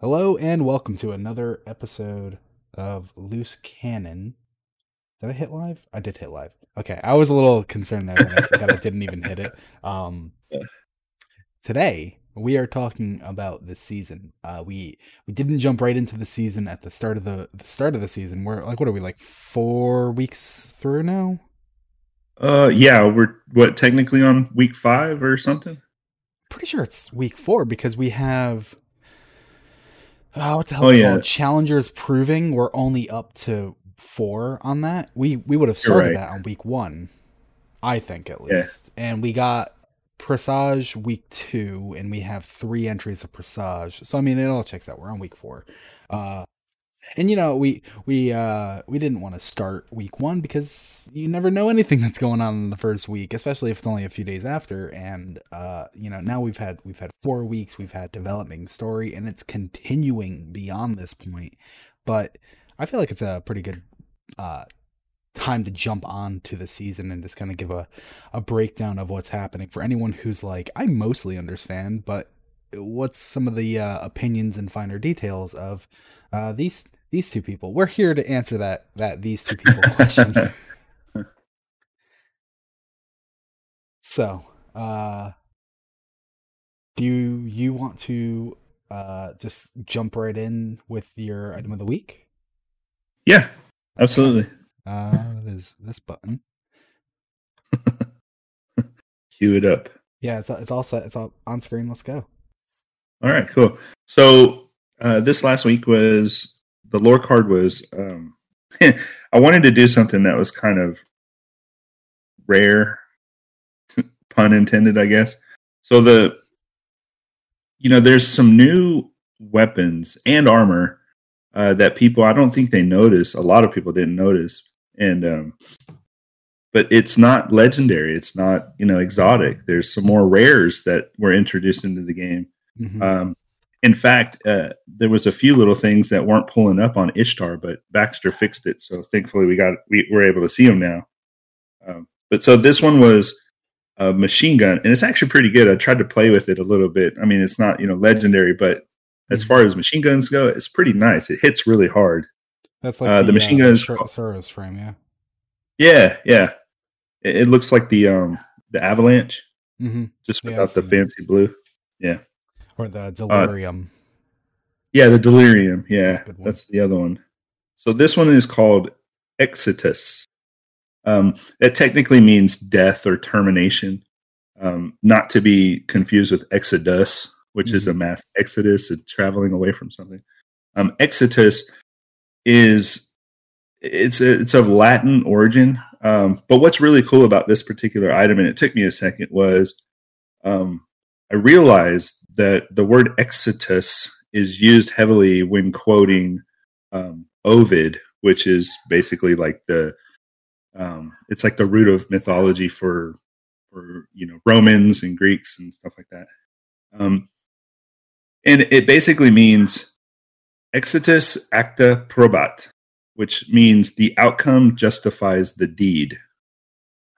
Hello and welcome to another episode of Loose Cannon. Did I hit live? I did hit live. Okay, I was a little concerned there that I, that I didn't even hit it. Um, today we are talking about the season. Uh, we we didn't jump right into the season at the start of the the start of the season. We're like, what are we like four weeks through now? Uh, yeah, we're what technically on week five or something. Pretty sure it's week four because we have. Oh, what the hell? Oh, yeah. called? Challengers proving we're only up to four on that. We we would have started right. that on week one, I think at Yeah. least. And we got Presage week two, and we have three entries of Presage. So I mean, it all checks out. We're on week four. Uh, and you know, we we uh we didn't want to start week one because you never know anything that's going on in the first week, especially if it's only a few days after. And uh, you know, now we've had we've had four weeks, we've had developing story, and it's continuing beyond this point. But I feel like it's a pretty good uh time to jump on to the season and just kind of give a, a breakdown of what's happening for anyone who's like, I mostly understand, but what's some of the uh, opinions and finer details of uh, these these two people? We're here to answer that that these two people question. so, uh, do you, you want to uh, just jump right in with your item of the week? Yeah, absolutely. Uh, there's this button. Cue it up. Yeah, it's it's all set. It's all on screen. Let's go. All right, cool. So uh, this last week was the lore card was. Um, I wanted to do something that was kind of rare, pun intended, I guess. So the, you know, there's some new weapons and armor uh, that people I don't think they notice. A lot of people didn't notice, and um, but it's not legendary. It's not you know exotic. There's some more rares that were introduced into the game. Mhm. Um, in fact, uh, there was a few little things that weren't pulling up on Ishtar, but Baxter fixed it. So thankfully, we got we were able to see them now. Um, but so this one was a machine gun, and it's actually pretty good. I tried to play with it a little bit. I mean, it's not you know legendary, but as far as machine guns go, it's pretty nice. It hits really hard. That's like uh, the machine gun is Sor- frame. Yeah. Yeah, yeah. It, it looks like the um the avalanche, Mm-hmm. just Yeah, without the fancy blue. Or the delirium. Yeah, the delirium. Yeah, That's a that's the other one. So this one is called Exitus. Um, it technically means death or termination, um, not to be confused with Exodus, which is a mass exodus and traveling away from something. Um, Exitus is it's a, it's of Latin origin, um, but what's really cool about this particular item, and it took me a second, was um, I realized that the word Exitus is used heavily when quoting um, Ovid, which is basically like the um, it's like the root of mythology for for you know Romans and Greeks and stuff like that. Um, and it basically means exitus acta probat, which means the outcome justifies the deed.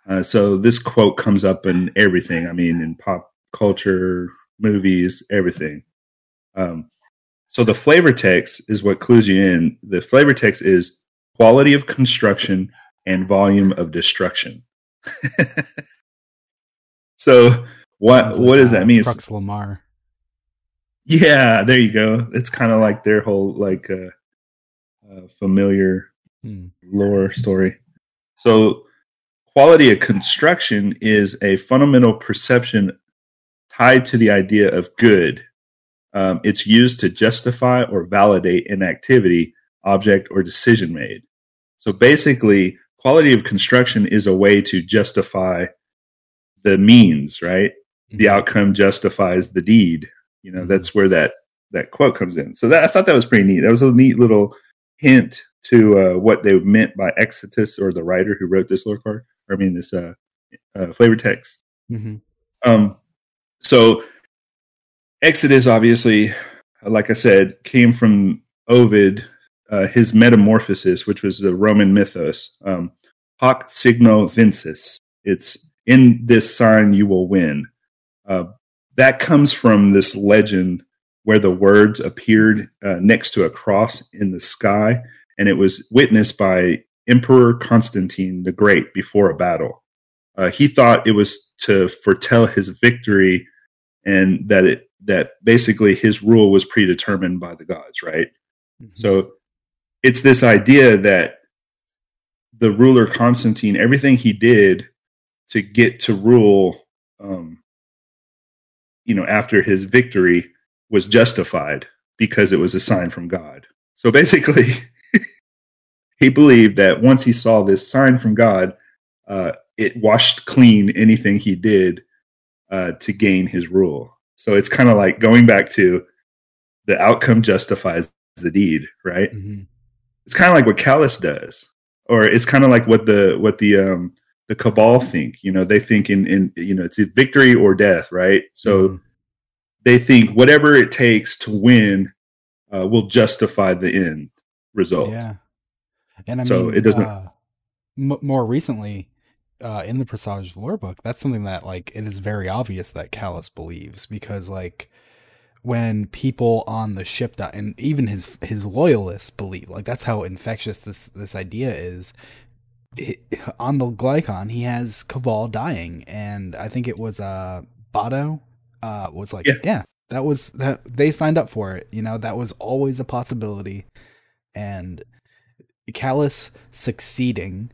Uh, so this quote comes up in everything. I mean, in pop culture, movies, everything. Um, so the flavor text is what clues you in. The flavor text is quality of construction and volume of destruction. so what Sounds what like, does uh, that mean? Crux Lomar. Yeah, there you go. It's kind of like their whole like uh, uh, familiar Hmm. lore story. So, quality of construction is a fundamental perception tied to the idea of good. Um, it's used to justify or validate an activity, object, or decision made. So, basically, quality of construction is a way to justify the means, right? The Mhm. outcome justifies the deed. You know, that's where that that quote comes in. So that I thought that was pretty neat. That was a neat little hint to uh, what they meant by Exitus or the writer who wrote this lore card. Or I mean, this uh, uh, flavor text. Mhm. Um, so Exodus, obviously, like I said, came from Ovid, uh, his Metamorphosis, which was the Roman mythos. Um, Hoc signo vinces. It's in this sign you will win. Uh, that comes from this legend where the words appeared uh, next to a cross in the sky, and it was witnessed by Emperor Constantine the Great before a battle. Uh, he thought it was to foretell his victory, and that it that basically his rule was predetermined by the gods, right? Mm-hmm. So it's this idea that the ruler Constantine, everything he did to get to rule, um, you know, after his victory was justified because it was a sign from God. So basically, he believed that once he saw this sign from God, uh, it washed clean anything he did uh, to gain his rule. So it's kind of like going back to the outcome justifies the deed, right? Mm-hmm. It's kind of like what Calus does, or it's kind of like what the what the um the cabal think. You know, they think in in you know it's victory or death, right? So mm-hmm. they think whatever it takes to win uh, will justify the end result. Yeah, and I so mean, it doesn't. Uh, m- more recently, uh, in the Presage lore book, that's something that like it is very obvious that Calus believes because like when people on the ship die, and even his his loyalists believe like that's how infectious this this idea is. It, on the Glykon he has Cabal dying, and I think it was uh Bado uh was like, yeah. yeah, that was that they signed up for it. You know, that was always a possibility, and Calus succeeding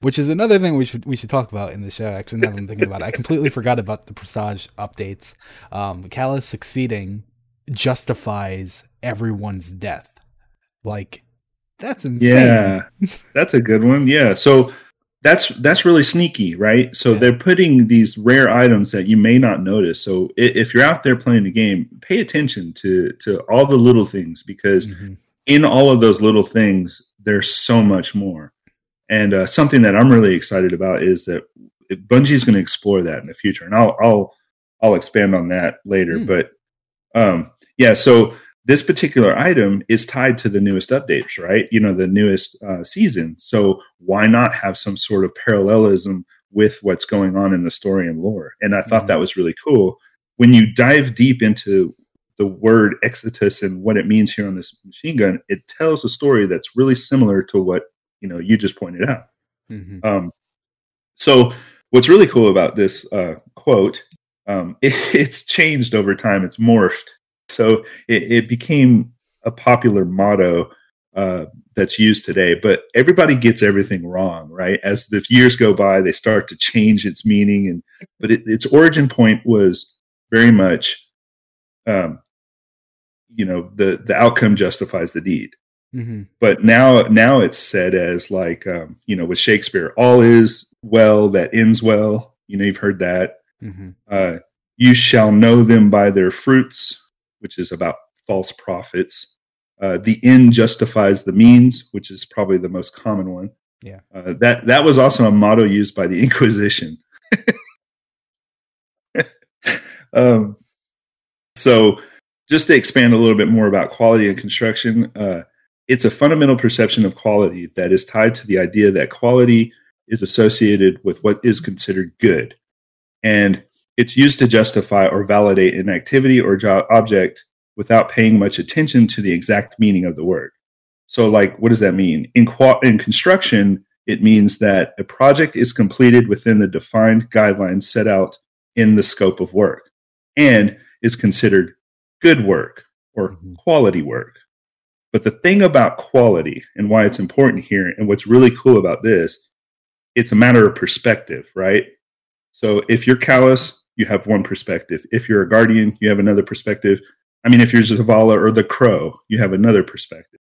which is another thing we should we should talk about in the show. Actually, now that I'm thinking about it, I completely forgot about the Presage updates. Um, Calus succeeding justifies everyone's death. Like that's insane. Yeah, that's a good one. Yeah, so that's that's really sneaky, right? So yeah. they're putting these rare items that you may not notice. So if you're out there playing the game, pay attention to to all the little things because mm-hmm. in all of those little things, there's so much more. And uh, something that I'm really excited about is that Bungie is going to explore that in the future, and I'll I'll I'll expand on that later. Mm. But um, yeah, so this particular item is tied to the newest updates, right? You know, the newest uh, season. So why not have some sort of parallelism with what's going on in the story and lore? And I thought mm. that was really cool. When you dive deep into the word Exodus and what it means here on this machine gun, it tells a story that's really similar to what you know you just pointed out. Mm-hmm. Um, so what's really cool about this uh, quote, um, it, it's changed over time. It's morphed. So it, it became a popular motto uh, that's used today. But everybody gets everything wrong, right? As the years go by, they start to change its meaning. And but it, its origin point was very much, um, you know, the the outcome justifies the deed. Mm-hmm. But now, now it's said as like, um, you know, with Shakespeare, all is well that ends well. You know, you've heard that. Mm-hmm. Uh, you shall know them by their fruits, which is about false prophets. Uh, the end justifies the means, which is probably the most common one. Yeah, uh, that that was also a motto used by the Inquisition. um, so, just to expand a little bit more about quality and construction, uh, it's a fundamental perception of quality that is tied to the idea that quality is associated with what is considered good. And it's used to justify or validate an activity or jo- object without paying much attention to the exact meaning of the word. So, like, what does that mean? In, qua- in construction, it means that a project is completed within the defined guidelines set out in the scope of work and is considered good work or mm-hmm. quality work. But the thing about quality and why it's important here, and what's really cool about this, it's a matter of perspective, right? So if you're Calus, you have one perspective. If you're a guardian, you have another perspective. I mean, if you're Zavala or the crow, you have another perspective.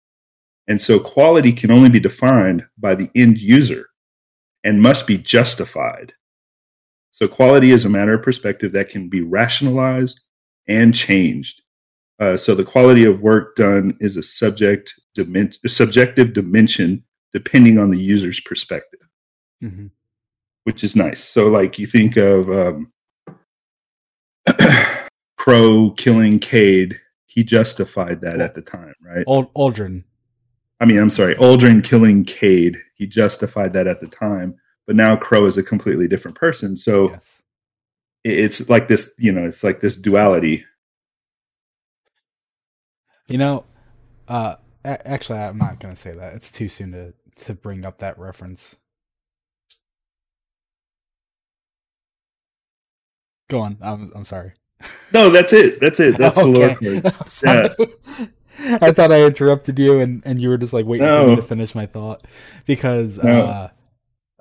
And so quality can only be defined by the end user and must be justified. So quality is a matter of perspective that can be rationalized and changed. Uh, so the quality of work done is a subject dimen- subjective dimension depending on the user's perspective, mm-hmm. which is nice. So like you think of um, Crow killing Cayde, he justified that at the time, right? Ald- Uldren. I mean, I'm sorry, Aldrin killing Cayde, he justified that at the time, but now Crow is a completely different person. So yes. it's like this, you know, it's like this duality You know, uh, a- actually, I'm not gonna say that. It's too soon to to bring up that reference. Go on. I'm I'm sorry. No, that's it. That's it. That's the Lord sorry. I thought I interrupted you, and, and you were just like waiting for me to finish my thought because No.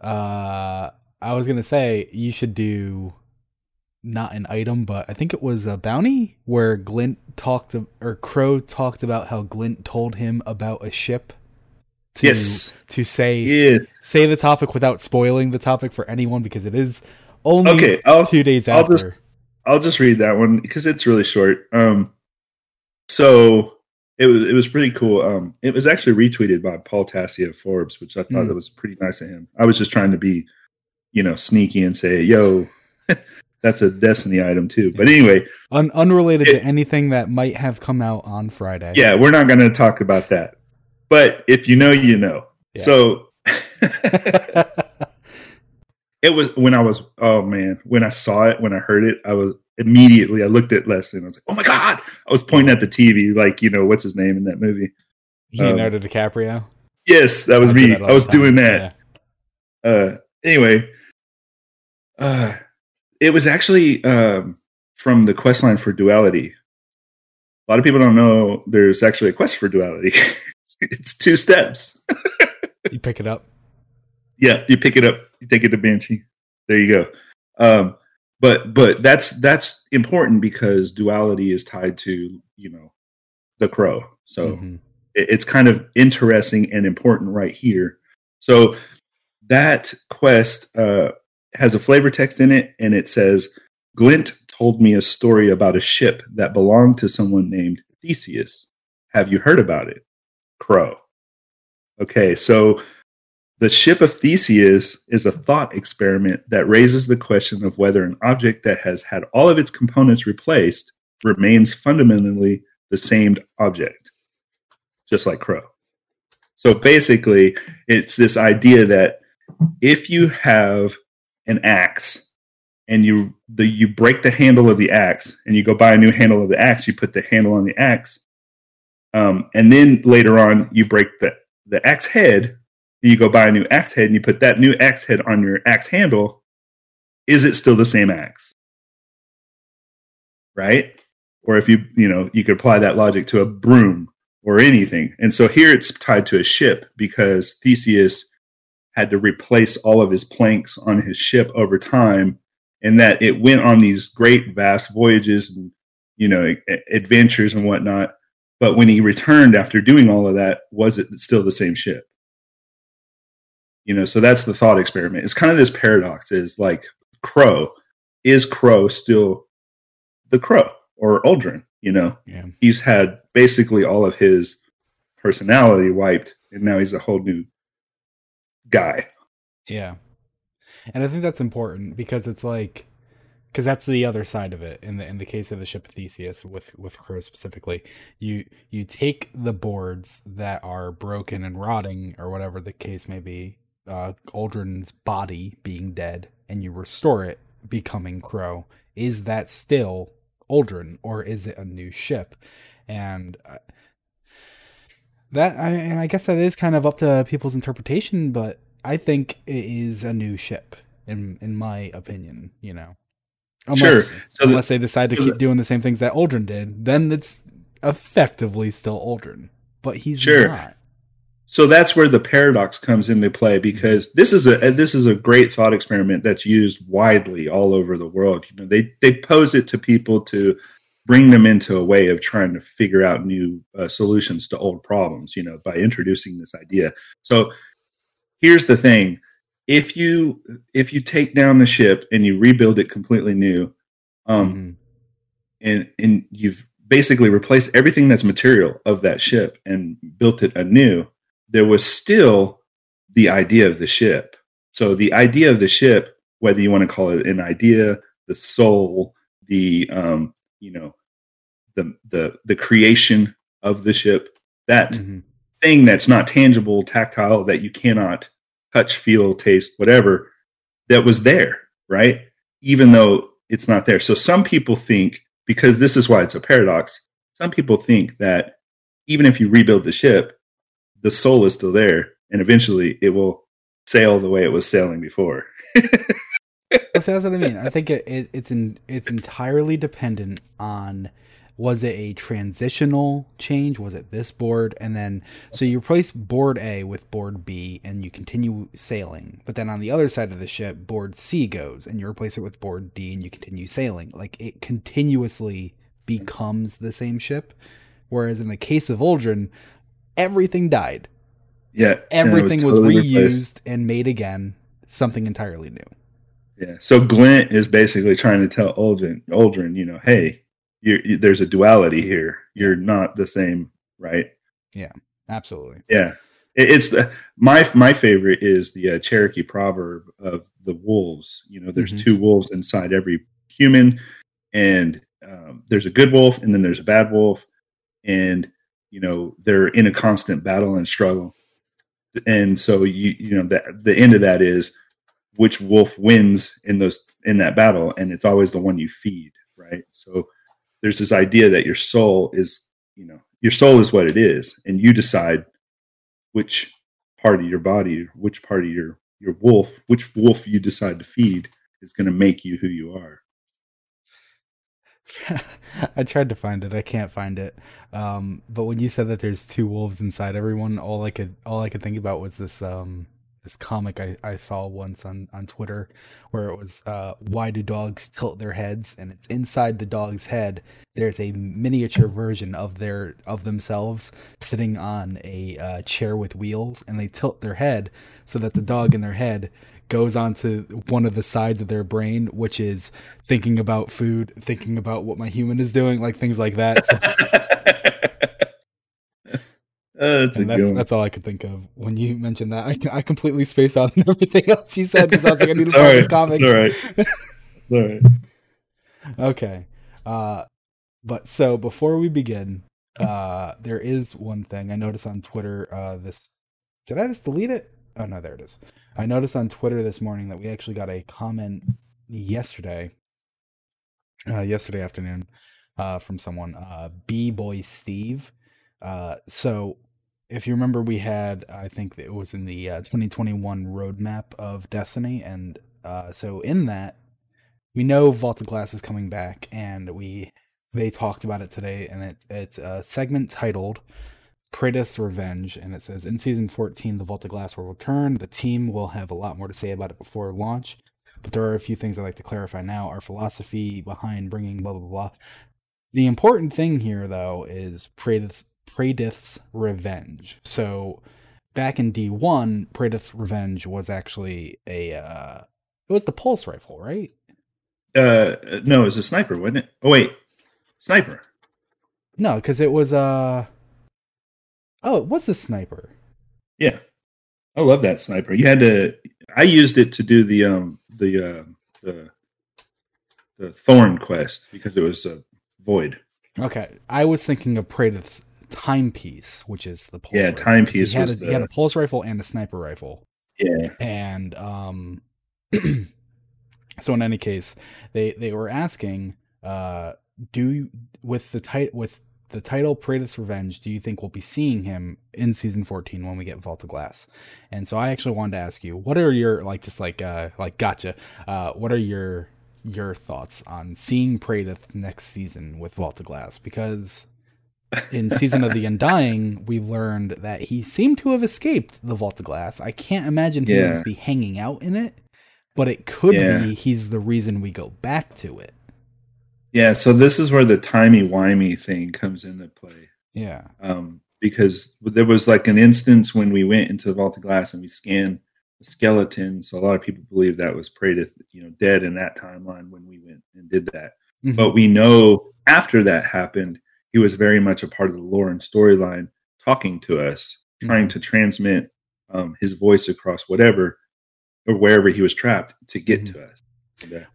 uh, uh, I was gonna say you should do not an item, but I think it was a bounty where Glint talked or Crow talked about how Glint told him about a ship. To, Yes. To say Yes. say the topic without spoiling the topic for anyone because it is only Okay. I'll two days I'll after. just- I'll just read that one because it's really short. Um, so it was it was pretty cool. Um, it was actually retweeted by Paul Tassi of Forbes, which I thought Mm. that was pretty nice of him. I was just trying to be, you know, sneaky and say, "Yo, that's a Destiny item too." But anyway, Un- unrelated It- to anything that might have come out on Friday. yeah, we're not going to talk about that. But if you know, you know. Yeah. So it was when I was oh man, when I saw it, when I heard it, I was immediately I looked at Leslie and I was like, oh my god! I was pointing at the TV like you know what's his name in that movie. Leonardo DiCaprio. Yes, that was I me. that I was doing that. Yeah. Uh, anyway, uh, it was actually um, from the quest line for duality. A lot of people don't know there's actually a quest for duality. it's two steps. You pick it up. Yeah, you pick it up, you take it to Banshee. There you go. Um, but but that's that's important because duality is tied to you know the crow. So Mhm. it- it's kind of interesting and important right here. So that quest uh, has a flavor text in it, and it says, "Glint told me a story about a ship that belonged to someone named Theseus. Have you heard about it?" Crow. Okay, so the ship of Theseus is a thought experiment that raises the question of whether an object that has had all of its components replaced remains fundamentally the same object, just like Crow. So basically, it's this idea that if you have an axe and you the you break the handle of the axe and you go buy a new handle of the axe, you put the handle on the axe, um, and then later on you break the the axe head you go buy a new axe head and you put that new axe head on your axe handle, is it still the same axe? Right? Or if you, you know, you could apply that logic to a broom or anything. And so here it's tied to a ship because Theseus had to replace all of his planks on his ship over time and that it went on these great vast voyages and, you know, adventures and whatnot. But when he returned after doing all of that, was it still the same ship? you know so that's the thought experiment it's kind of this paradox is like crow is crow still the crow or Uldren you know Yeah. he's had basically all of his personality wiped and now he's a whole new guy Yeah. And I think that's important because it's like because that's the other side of it in the in the case of the ship of Theseus with with Crow specifically. You you take the boards that are broken and rotting or whatever the case may be, uh Uldren's body being dead and you restore it becoming Crow. Is that still Uldren or is it a new ship? And uh, that I, and I guess that is kind of up to people's interpretation, but I think it is a new ship in in my opinion. You know, unless, Sure. So the- unless they decide to so keep the- doing the same things that Uldren did, then it's effectively still Uldren, but he's Sure. not. so that's where the paradox comes into play because this is a this is a great thought experiment that's used widely all over the world you know they they pose it to people to bring them into a way of trying to figure out new uh, solutions to old problems you know by introducing this idea so here's the thing if you if you take down the ship and you rebuild it completely new um Mhm. and and you've basically replaced everything that's material of that ship and built it anew there was still the idea of the ship so the idea of the ship whether you want to call it an idea the soul the um you know the the the creation of the ship that Mhm. thing that's not tangible tactile that you cannot touch feel taste whatever that was there right even though it's not there so some people think because this is why it's a paradox some people think that even if you rebuild the ship, the soul is still there, and eventually it will sail the way it was sailing before. well, see, that's what I mean. I think it, it, it's in, it's entirely dependent on was it a transitional change? Was it this board? And then, so you replace board A with board B and you continue sailing. But then on the other side of the ship, board C goes and you replace it with board D and you continue sailing. Like it continuously becomes the same ship. Whereas in the case of Uldren, everything died. Yeah. Everything was, totally was, reused replaced. and made again, something entirely new. Yeah. So Glint is basically trying to tell Uldren, Uldren, you know, hey, you're, you, there's a duality here. You're not the same, right? Yeah, absolutely. Yeah, it, it's the my my favorite is the uh, Cherokee proverb of the wolves. You know, there's mm-hmm. two wolves inside every human, and um, there's a good wolf, and then there's a bad wolf, and you know they're in a constant battle and struggle. And so you you know that the end of that is which wolf wins in those in that battle, and it's always the one you feed, right? So there's this idea that your soul is you know your soul is what it is and you decide which part of your body which part of your your wolf which wolf you decide to feed is going to make you who you are I tried to find it. I can't find it. Um, but when you said that there's two wolves inside everyone, all I could all I could think about was this um, this comic I, I saw once on, on Twitter where it was uh, why do dogs tilt their heads? And it's inside the dog's head there's a miniature version of their of themselves sitting on a uh, chair with wheels and they tilt their head so that the dog in their head goes onto one of the sides of their brain which is thinking about food thinking about what my human is doing like things like that. So Uh, that's, that's, that's, all I could think of when you mentioned that. I, I completely spaced out on everything else you said because I was like, I need to find this comic. all right. all right. okay. Uh, but so before we begin, uh, there is one thing I noticed on Twitter. Uh, this did I just delete it? Oh no, there it is. I noticed on Twitter this morning that we actually got a comment yesterday, uh, yesterday afternoon, uh, from someone, uh, B Boy Steve. Uh, so if you remember, we had I think it was in the uh, 2021 roadmap of Destiny, and uh, so in that we know Vault Glass is coming back, and we they talked about it today, and it, it's a segment titled Praedyth's Revenge, and it says in season 14 the Vault Glass will return. The team will have a lot more to say about it before launch, but there are a few things I'd like to clarify now. Our philosophy behind bringing blah blah blah. The important thing here, though, is Praedyth's Praedyth's Revenge. So back in D1, Praedyth's Revenge was actually a uh it was the pulse rifle, right? Uh no, it was a sniper, wasn't it? Oh wait. Sniper. No, because it was uh Oh, it was a sniper. Yeah. I love that sniper. You had to I used it to do the um the uh the the thorn quest because it was a void. Okay. I was thinking of Praedyth's timepiece, which is the pulse yeah rifle. timepiece. He had, a, the... he had a pulse rifle and a sniper rifle. Yeah, and um, so in any case, they they were asking, uh, do you, with the tit- with the title Praedyth's Revenge, do you think we'll be seeing him in season 14 when we get Vault of Glass? And so I actually wanted to ask you, what are your like just like uh like gotcha, uh what are your your thoughts on seeing Praedyth next season with Vault of Glass? Because in Season of the Undying, we learned that he seemed to have escaped the Vault of Glass. I can't imagine he yeah. would be hanging out in it, but it could yeah. be he's the reason we go back to it. Yeah, so this is where the timey-wimey thing comes into play. Yeah. Um, because there was like an instance when we went into the Vault of Glass and we scanned the skeleton. So a lot of people believe that was Praedyth, you know, dead in that timeline when we went and did that. Mm-hmm. But we know after that happened, he was very much a part of the lore and storyline, talking to us, mm-hmm. trying to transmit um, his voice across whatever or wherever he was trapped to get mm-hmm. to us.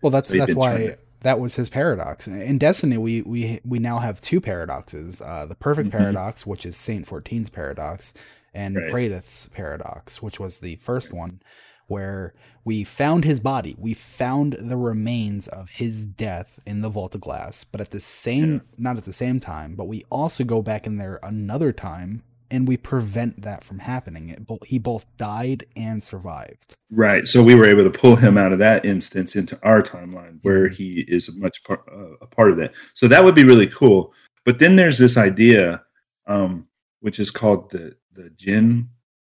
well, that's so that's why to... that was his paradox. In Destiny, we we we now have two paradoxes: uh, the perfect mm-hmm. paradox, which is Saint 14's paradox, and right. Paradox, which was the first one. Where we found his body. We found the remains of his death in the vault of glass, but at the same Yeah. not at the same time, but we also go back in there another time and we prevent that from happening. It, he both died and survived. Right. So we were able to pull him out of that instance into our timeline where he is a much part, uh, a part of that. So that would be really cool. But then there's this idea, um, which is called the the jinn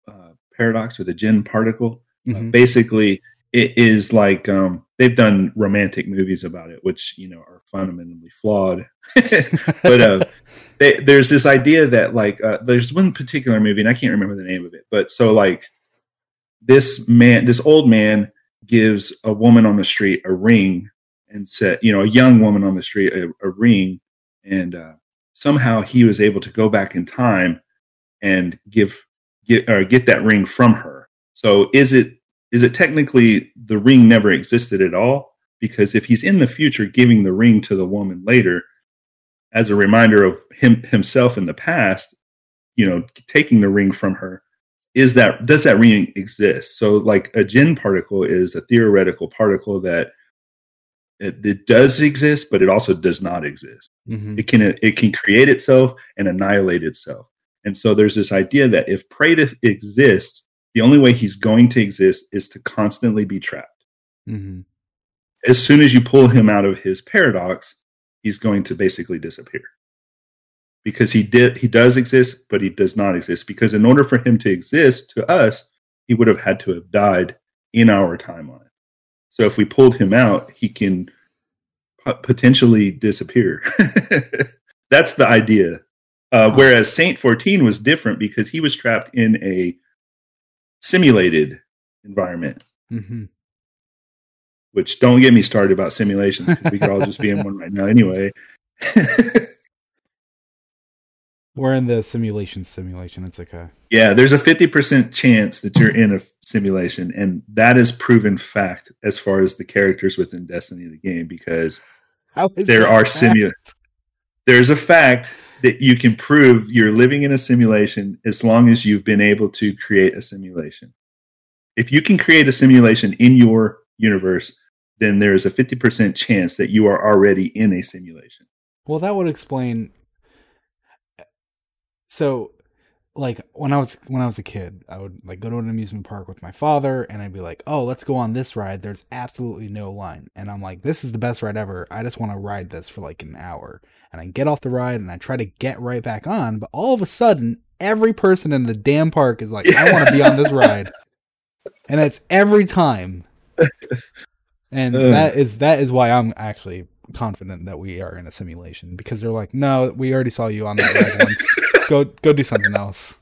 uh, paradox or the jinn particle. Uh, Mhm. basically, it is like um, they've done romantic movies about it, which you know are fundamentally flawed. but uh, they, there's this idea that like uh, there's one particular movie, and I can't remember the name of it, but so like this man, this old man gives a woman on the street a ring and said, you know, a young woman on the street a, a ring, and uh, somehow he was able to go back in time and give get or get that ring from her. So is it is it technically the ring never existed at all? Because if he's in the future giving the ring to the woman later as a reminder of him himself in the past, you know, taking the ring from her, is that does that ring exist? So like a jinn particle is a theoretical particle that it, it does exist, but it also does not exist Mhm. it can it can create itself and annihilate itself and so there's this idea that if Praedyth exists the only way he's going to exist is to constantly be trapped. Mhm. as soon as you pull him out of his paradox he's going to basically disappear. Because he did he does exist but he does not exist. Because in order for him to exist to us he would have had to have died in our timeline. So if we pulled him out he can potentially disappear. That's the idea. Uh, whereas saint 14 was different because he was trapped in a simulated environment Mhm. which don't get me started about simulations. we could all just be in one right now anyway We're in the simulation simulation. It's okay. yeah there's a 50% chance that you're in a simulation and that is proven fact as far as the characters within destiny of the game because there are fact? simu there's a fact that you can prove you're living in a simulation as long as you've been able to create a simulation if you can create a simulation in your universe then there's a 50% chance that you are already in a simulation Well, that would explain. So, like when I was when I was a kid, I would like go to an amusement park with my father, and I'd be like, "Oh, let's go on this ride." There's absolutely no line, and I'm like, "This is the best ride ever." I just want to ride this for like an hour, and I get off the ride, and I try to get right back on, but all of a sudden, every person in the damn park is like, "I want to be on this ride," and it's every time. And that is that is why I'm actually confident that we are in a simulation because they're like, no, we already saw you on that once. Go go do something else.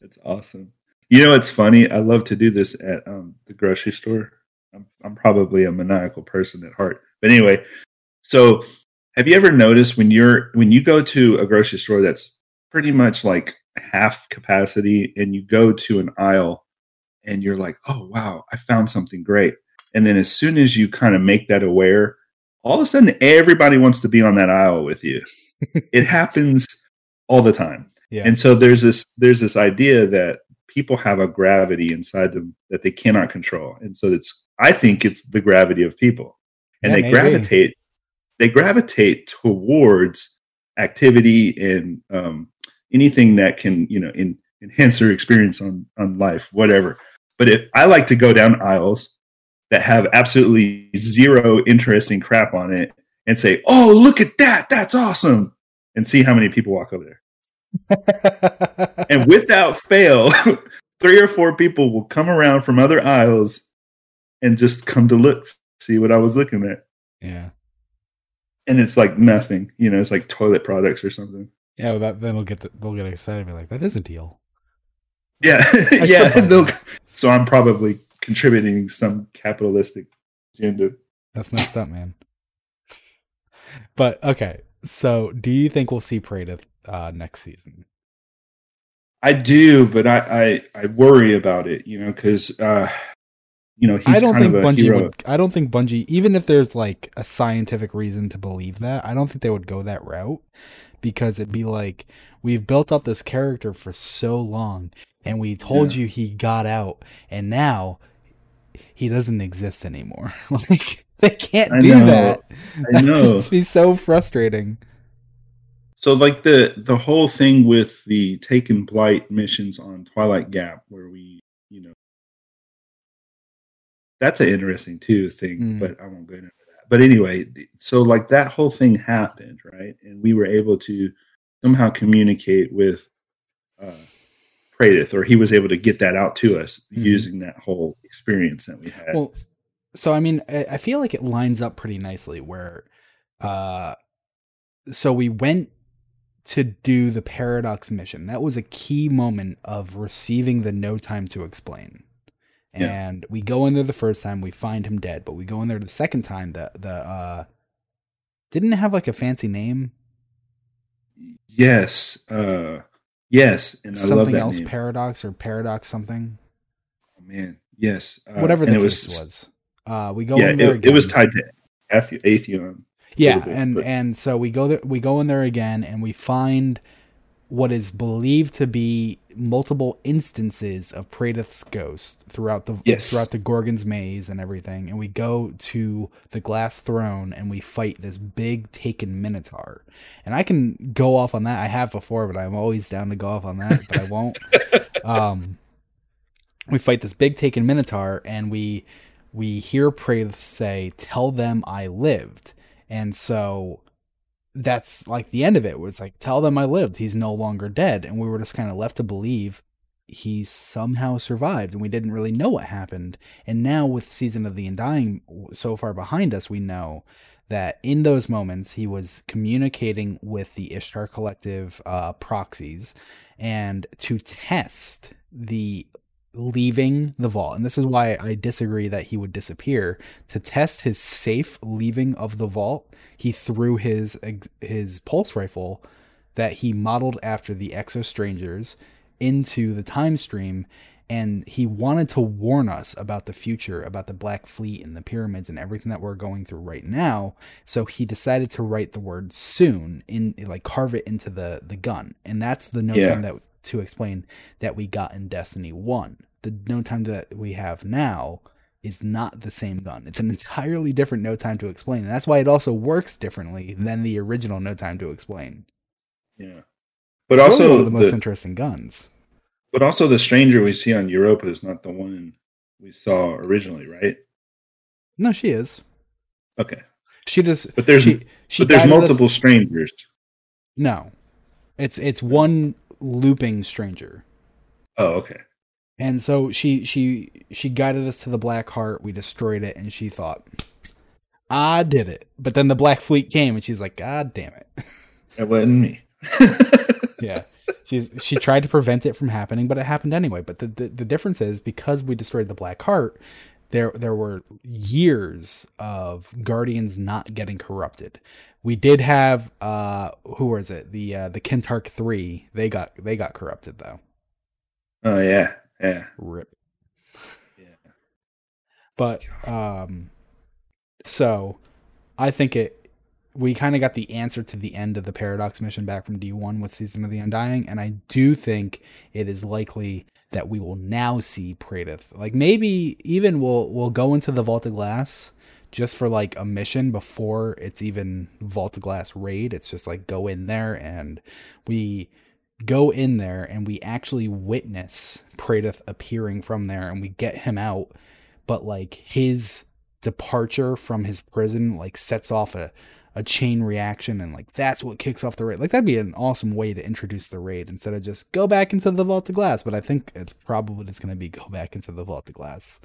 It's awesome. You know, it's funny. I love to do this at um, the grocery store. I'm, I'm probably a maniacal person at heart, but anyway. So, have you ever noticed when you're when you go to a grocery store that's pretty much like half capacity, and you go to an aisle, and you're like, "Oh wow, I found something great," and then as soon as you kind of make that aware, all of a sudden everybody wants to be on that aisle with you. it happens all the time. Yeah. And so there's this there's this idea that people have a gravity inside them that they cannot control. And so it's I think it's the gravity of people. And Yeah, they maybe. gravitate they gravitate towards activity and um, anything that can, you know, in, enhance their experience on on life, whatever. But if I like to go down aisles that have absolutely zero interesting crap on it and say, "Oh, look at that. That's awesome." And see how many people walk over there and without fail, three or four people will come around from other aisles and just come to look, see what I was looking at. yeah. And it's like nothing, you know, it's like toilet products or something. Yeah, well, that, then they'll get the, they'll get excited and be like, that is a deal. Yeah. Yeah. they'll- so I'm probably contributing some capitalistic agenda. That's messed up, man. But okay, so do you think we'll see Praedyth uh, next season? I do, but I, I, I worry about it, you know, because, uh, you know, he's I don't kind think of a Bungie hero. would. I don't think Bungie, even if there's like a scientific reason to believe that, I don't think they would go that route because it'd be like we've built up this character for so long, and we told Yeah. you he got out, and now he doesn't exist anymore. like they can't I do know. that. I That know. just be so frustrating. So like the the whole thing with the taken blight missions on Twilight Gap, where we, you know, that's an interesting too thing, Mm. but I won't go into that. But anyway, so like that whole thing happened, right? And we were able to somehow communicate with uh Or he was able to get that out to us Mhm. using that whole experience that we had. Well, so I mean, I, I feel like it lines up pretty nicely. Where, uh, so we went to do the paradox mission. That was a key moment of receiving the no time to explain. Yeah. And we go in there the first time, we find him dead, but we go in there the second time. The the uh, didn't it have like a fancy name, yes, uh yes, and I love something else, name. paradox or paradox something, oh, man, yes, uh, whatever the and case was. Uh, we go yeah, in there. it, it was again. tied to Ath- Atheon. Yeah, bit, and but- and so we go there, we go in there again, and we find what is believed to be multiple instances of Praedyth's ghost throughout the Yes. throughout the Gorgon's maze and everything. And we go to the glass throne and we fight this big taken minotaur. And I can go off on that. I have before, but I'm always down to go off on that, but I won't. um, we fight this big taken minotaur, and we we hear Praedyth say, "Tell them I lived." And so that's like the end of it was like, "Tell them I lived. He's no longer dead." And we were just kind of left to believe he somehow survived, and we didn't really know what happened. And now with Season of the Undying so far behind us, we know that in those moments he was communicating with the Ishtar Collective uh, proxies, and to test the leaving the vault. And this is why i disagree that he would disappear. To test his safe leaving of the vault he threw his his pulse rifle that he modeled after the exo strangers into the time stream and he wanted to warn us about the future about the black fleet and the pyramids and everything that we're going through right now. So he decided to write the word soon in like carve it into the the gun. And that's the no Yeah. that to explain that we got in Destiny 1. The no time that we have now is not the same gun. It's an entirely different no time to explain. And that's why it also works differently than the original no time to explain. Yeah, but It's also one of the most the, interesting guns. but also the stranger we see on Europa is not the one we saw originally, right? No, she is. Okay, She just but there's she, she but there's multiple strangers. No. It's it's one looping stranger. Oh, okay. And so she she she guided us to the Black Heart. We destroyed it, and she thought, "I did it." But then the Black Fleet came, and she's like, "God damn it!" That wasn't me. yeah, she's she tried to prevent it from happening, but it happened anyway. But the, the the difference is because we destroyed the Black Heart, there there were years of Guardians not getting corrupted. We did have uh who was it the uh, the Kentarch three they got they got corrupted though. oh yeah, yeah, Rip. yeah. But um so I think it we kind of got the answer to the end of the paradox mission back from D1 with Season of the Undying and I do think it is likely that we will now see Praedyth. Like maybe even we'll we'll go into the Vault of Glass just for like a mission before it's even Vault of Glass raid. It's just like go in there and we go in there and we actually witness Praedyth appearing from there and we get him out but like his departure from his prison like sets off a, a chain reaction and like that's what kicks off the raid like that'd be an awesome way to introduce the raid instead of just go back into the vault of glass but i think it's probably just going to be go back into the vault of glass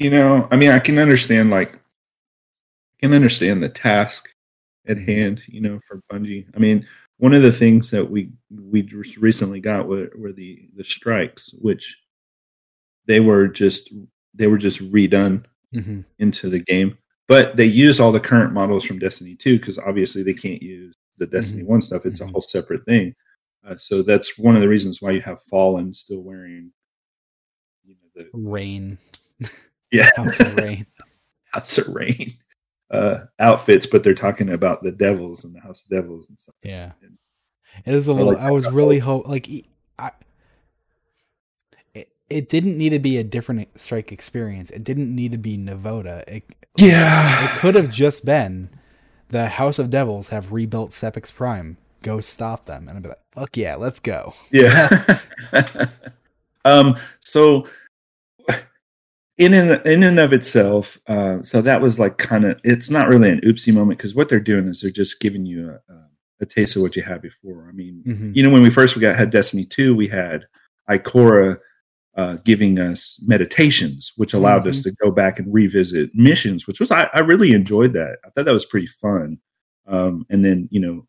You know, I mean, I can understand like, I can understand the task at hand. You know, for Bungie. I mean, one of the things that we we just recently got were, were the the strikes, which they were just they were just redone mm-hmm. into the game, but they use all the current models from Destiny 2 because obviously they can't use the Destiny 1 stuff. It's Mhm. a whole separate thing. Uh, so that's one of the reasons why you have Fallen still wearing, you know, the rain yeah house of rain House of Rain uh, outfits, but they're talking about the devils and the House of Devils and stuff. Yeah, it is a little. like I was really hope like I. It, it didn't need to be a different strike experience. It didn't need to be Navoda. It, Yeah. it could have just been the House of Devils have rebuilt Sepix Prime. Go stop them. And I'd be like, fuck yeah, let's go. Yeah. um. So, in and in and of itself, uh, so that was like kind of. It's not really an oopsie moment because what they're doing is they're just giving you a, a, a taste of what you had before. I mean, Mhm. you know, when we first we got had Destiny two, we had Ikora uh, giving us meditations, which allowed us to go back and revisit missions, which was I, I really enjoyed that. I thought that was pretty fun. Um, and then you know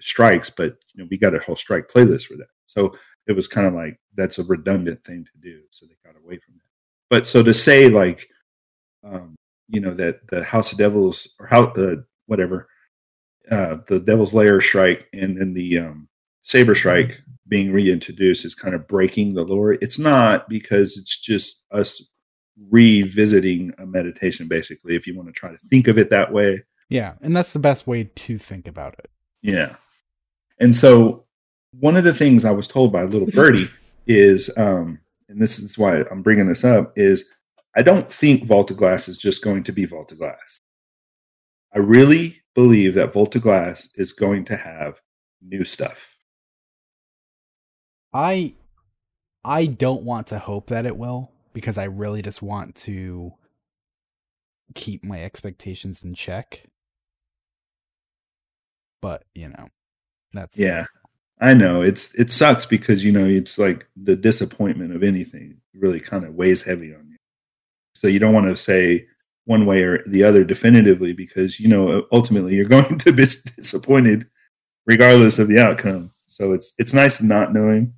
strikes, but you know we got a whole strike playlist for that, so it was kind of like that's a redundant thing to do. So they got away from that. But so to say like, um, you know that the House of Devils or how uh, whatever uh, the Devil's Lair strike and then the um, Saber strike being reintroduced is kind of breaking the lore. It's not because it's just us revisiting a meditation, basically. If you want to try to think of it that way, Yeah, and that's the best way to think about it. yeah. And so one of the things I was told by little birdie is, um, and this is why I'm bringing this up, is I don't think Vault of Glass is just going to be Vault of Glass. I really believe that Vault of Glass is going to have new stuff. I I don't want to hope that it will because I really just want to keep my expectations in check. But, you know, that's Yeah. I know it's it sucks because you know it's like the disappointment of anything really kind of weighs heavy on you. So you don't want to say one way or the other definitively because you know ultimately you're going to be disappointed regardless of the outcome. So it's it's nice not knowing,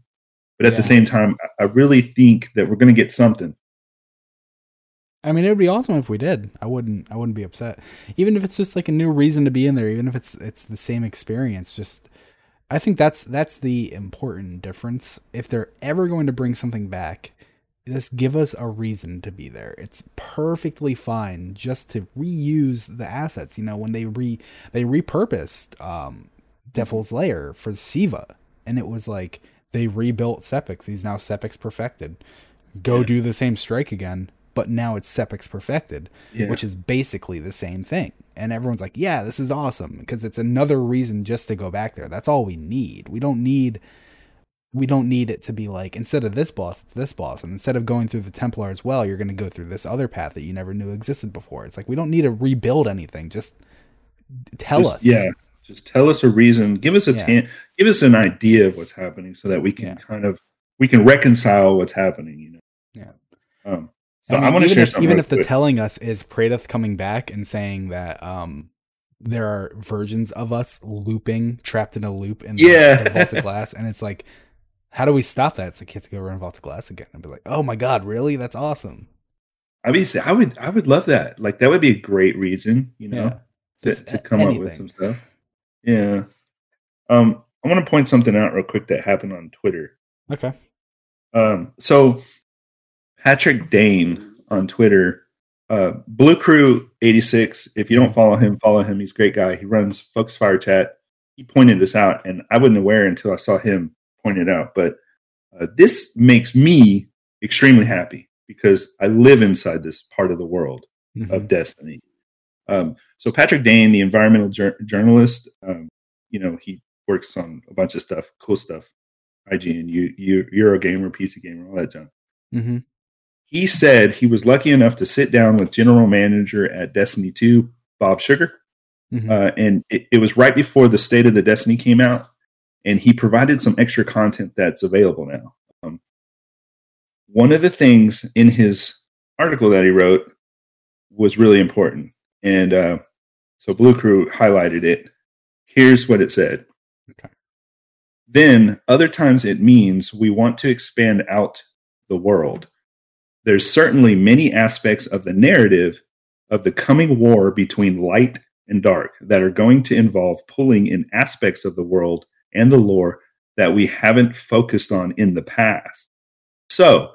but at Yeah. the same time, I- really think that we're going to get something. I mean, it would be awesome if we did. I wouldn't. I wouldn't be upset, even if it's just like a new reason to be in there. Even if it's it's the same experience. Just, I think that's that's the important difference. If they're ever going to bring something back, just give us a reason to be there. It's perfectly fine just to reuse the assets. You know, when they re they repurposed um, Devil's Lair for Siva, and it was like they rebuilt Sepiks. He's now Sepiks perfected. Go Yeah. do the same strike again, but now it's Sepiks perfected, Yeah. which is basically the same thing. And everyone's like, "Yeah, this is awesome," because it's another reason just to go back there. That's all we need. We don't need we don't need it to be like instead of this boss, it's this boss, and instead of going through the Templar as well, you're going to go through this other path that you never knew existed before. It's like we don't need to rebuild anything. Just tell Just- us. Yeah. Just tell us a reason. Give us a Yeah. tan- give us an idea of what's happening so that we can Yeah. kind of we can reconcile what's happening. You know. Yeah. Um, so I I, mean, want to share if, something. even if the quick. telling us is Praedyth coming back and saying that um there are versions of us looping, trapped in a loop in the- Yeah. the Vault of Glass, and it's like, how do we stop that? It's like you have to go run Vault of Glass again and be like, oh my god, really? That's awesome. I mean, I would I would love that. Like that would be a great reason, you know, Yeah. to, to come up with some stuff. Yeah. Um, I want to point something out real quick that happened on Twitter. Okay. Um, so Patrick Dane on Twitter, uh, Blue Crew eighty six. If you don't follow him, follow him. He's a great guy. He runs Focus Fire Chat. He pointed this out, and I wasn't aware until I saw him point it out. But uh, this makes me extremely happy because I live inside this part of the world Mhm. of Destiny. Um, so Patrick Dane, the environmental jour- journalist, um, you know, he works on a bunch of stuff, cool stuff, IGN, U, U, Eurogamer, PC Gamer, all that junk. Mhm. He said he was lucky enough to sit down with general manager at Destiny 2, Bob Sugar, Mhm. uh, and it, it was right before the State of the Destiny came out, and he provided some extra content that's available now. Um, one of the things in his article that he wrote was really important, and uh, so Blue Crew highlighted it. Here's what it said. Okay. Then other times it means we want to expand out the world. There's certainly many aspects of the narrative of the coming war between light and dark that are going to involve pulling in aspects of the world and the lore that we haven't focused on in the past. So,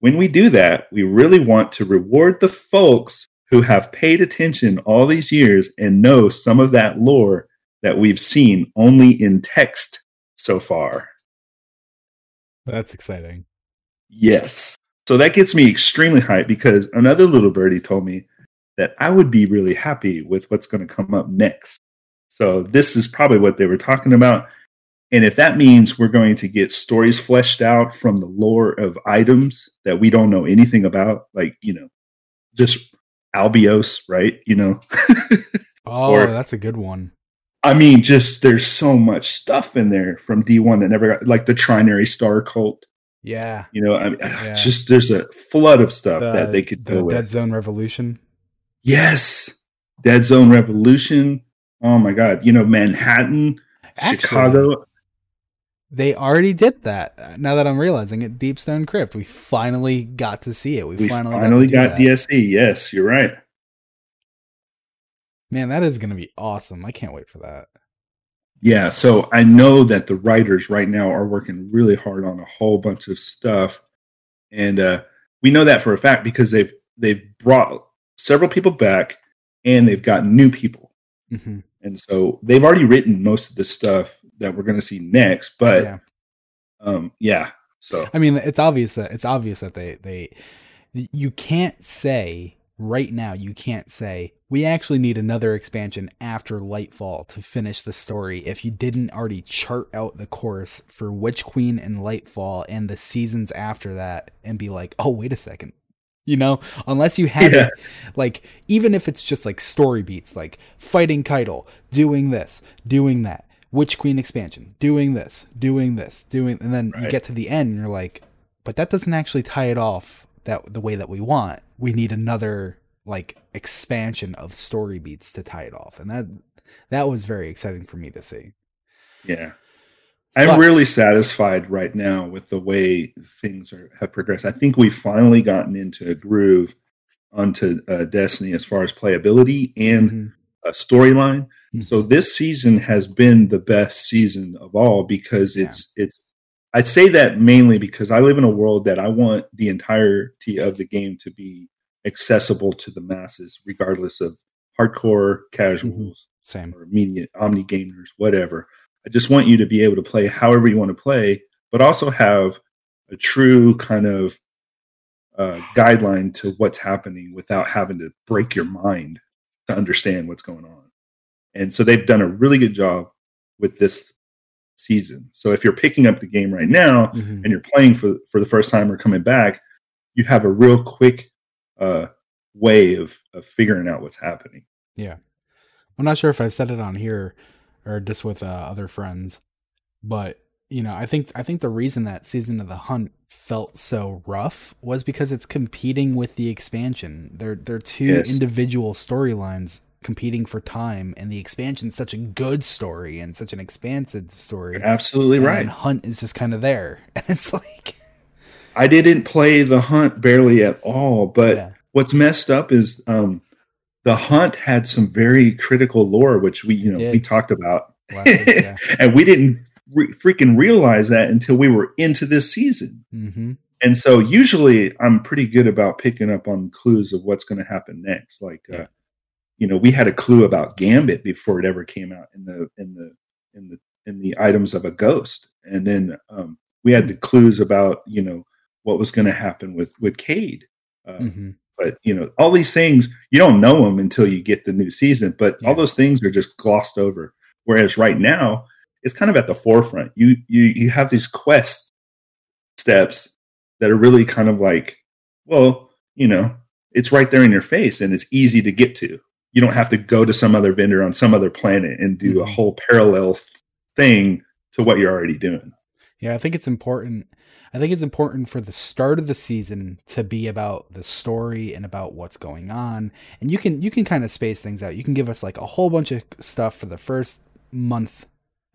when we do that, we really want to reward the folks who have paid attention all these years and know some of that lore that we've seen only in text so far. That's exciting. Yes. So that gets me extremely hyped because another little birdie told me that I would be really happy with what's going to come up next. So this is probably what they were talking about. And if that means we're going to get stories fleshed out from the lore of items that we don't know anything about, like, you know, just Albios, right? You know? oh, or, that's a good one. I mean, just there's so much stuff in there from D1 that never got like the Trinary Star Cult. Yeah. You know, I mean, ah, yeah. just there's a flood of stuff the, that they could the go Dead with. Zone Revolution. Yes. Dead Zone Revolution. Oh my God. You know, Manhattan, Actually, Chicago. They already did that. Now that I'm realizing it, Deep Stone Crypt. We finally got to see it. We, we finally, finally got, got DSC. Yes, you're right. Man, that is going to be awesome. I can't wait for that. Yeah, so I know that the writers right now are working really hard on a whole bunch of stuff, and uh, we know that for a fact because they've they've brought several people back and they've got new people, mm-hmm. and so they've already written most of the stuff that we're going to see next. But yeah. um, yeah, so I mean, it's obvious that it's obvious that they they you can't say right now you can't say we actually need another expansion after Lightfall to finish the story if you didn't already chart out the course for Witch Queen and Lightfall and the seasons after that and be like, oh, wait a second. You know, unless you have yeah. it, like, even if it's just like story beats, like fighting Caiatl, doing this, doing that, Witch Queen expansion, doing this, doing this, doing, and then right. you get to the end and you're like, but that doesn't actually tie it off that the way that we want. We need another like expansion of story beats to tie it off, and that that was very exciting for me to see. Yeah, I'm but, really satisfied right now with the way things are have progressed. I think we've finally gotten into a groove onto uh, Destiny as far as playability and mm-hmm. Storyline. Mm-hmm. So this season has been the best season of all because it's yeah. it's I say that mainly because I live in a world that I want the entirety of the game to be accessible to the masses, regardless of hardcore casuals, mm-hmm. same or media omni gamers, whatever. I just want you to be able to play however you want to play, but also have a true kind of uh, guideline to what's happening without having to break your mind to understand what's going on. And so they've done a really good job with this season. So if you're picking up the game right now mm-hmm. and you're playing for for the first time or coming back, you have a real quick uh, way of, of figuring out what's happening. Yeah, I'm not sure if I've said it on here or just with uh, other friends, but you know, I think I think the reason that season of the hunt felt so rough was because it's competing with the expansion. They're they're two yes. individual storylines competing for time and the expansion is such a good story and such an expansive story You're absolutely right And hunt is just kind of there and it's like i didn't play the hunt barely at all but yeah. what's messed up is um the hunt had some very critical lore which we you know we talked about week, yeah. and we didn't re- freaking realize that until we were into this season mm-hmm. and so usually i'm pretty good about picking up on clues of what's going to happen next like uh, yeah. uh, you know we had a clue about gambit before it ever came out in the in the in the in the items of a ghost and then um, we had the clues about you know what was going to happen with with Cayde. uh, mm-hmm. but you know all these things you don't know them until you get the new season but yeah. all those things are just glossed over whereas right now it's kind of at the forefront you you you have these quest steps that are really kind of like well you know it's right there in your face and it's easy to get to you don't have to go to some other vendor on some other planet and do a mm-hmm. whole parallel thing to what you're already doing. Yeah, I think it's important. I think it's important for the start of the season to be about the story and about what's going on. And you can you can kind of space things out. You can give us like a whole bunch of stuff for the first month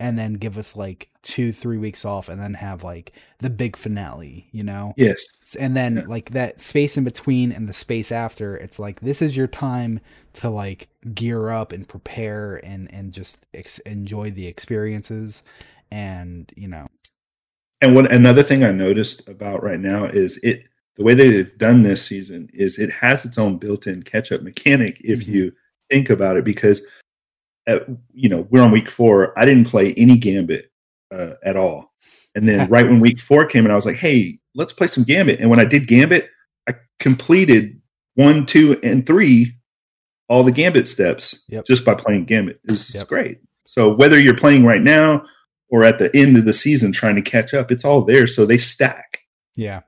and then give us like two, three weeks off and then have like the big finale, you know? Yes. And then yeah. like that space in between and the space after, it's like this is your time to like gear up and prepare and and just ex- enjoy the experiences and, you know. And what another thing I noticed about right now is it the way they've done this season is it has its own built-in catch-up mechanic if mm-hmm. you think about it because at, you know, we're on week four. I didn't play any Gambit uh, at all. And then right when week four came and I was like, hey, let's play some Gambit. And when I did Gambit, I completed one, two, and three, all the Gambit steps Yep. just by playing Gambit. It was Yep. great. So whether you're playing right now or at the end of the season trying to catch up, it's all there. So they stack. Yeah.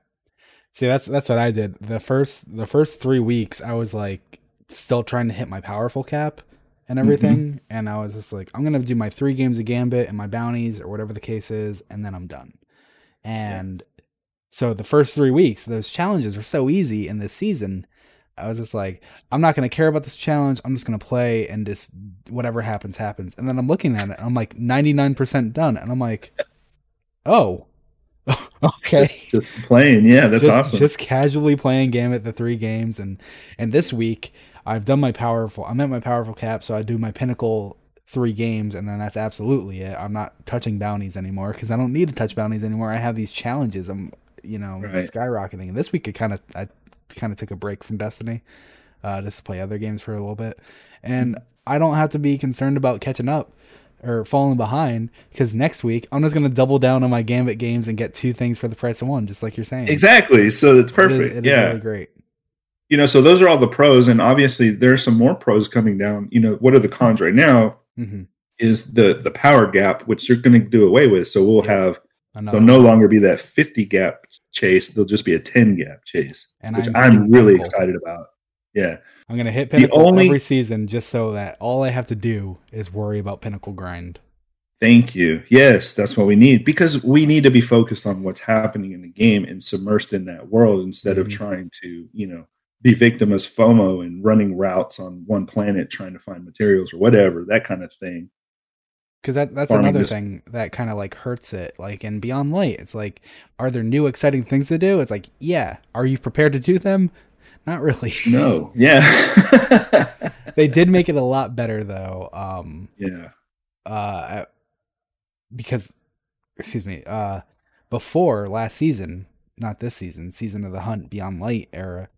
See, that's that's what I did. The first the first three weeks, I was like still trying to hit my powerful cap and mm-hmm. everything, and I was just like, I'm gonna do my three games of Gambit and my bounties or whatever the case is, and then I'm done. And so the first three weeks, those challenges were so easy in this season. I was just like, I'm not gonna care about this challenge. I'm just gonna play and just whatever happens happens. And then I'm looking at it, I'm like 99% done, and I'm like, oh, okay Just, just playing. Yeah, that's just, awesome. Just casually playing Gambit the three games, and and this week I've done my powerful. I'm at my powerful cap, so I do my pinnacle three games, and then that's absolutely it. I'm not touching bounties anymore because I don't need to touch bounties anymore. I have these challenges. I'm you know Right. skyrocketing, and this week it kind of I kind of took a break from Destiny, uh, just to play other games for a little bit, and I don't have to be concerned about catching up. Or falling behind because next week I'm just gonna double down on my Gambit games and get two things for the price of one, just like you're saying. exactly. So it's perfect. it is yeah. really great. You know, so those are all the pros, and obviously there's some more pros coming down. You know, what are the cons right now? hmm Is the the power gap, which they're going to do away with. So we'll have Another there'll no longer be that 50 gap chase. There'll just be a 10 gap chase, and which I'm, I'm, really Pinnacle. excited about. Yeah, I'm gonna hit Pinnacle only- every season just so that all I have to do is worry about Pinnacle grind. thank you. Yes, that's what we need because we need to be focused on what's happening in the game and submersed in that world instead of Mhm. trying to, you know, be victim as FOMO and running routes on one planet trying to find materials or whatever that kind of thing. Because that that's Farming another this- thing that kind of like hurts it. Like in Beyond Light, it's like, are there new exciting things to do? It's like, yeah. Are you prepared to do them? Not really. No, yeah, they did make it a lot better though. Um, yeah. uh because excuse me uh before last season not this season season of the hunt beyond light era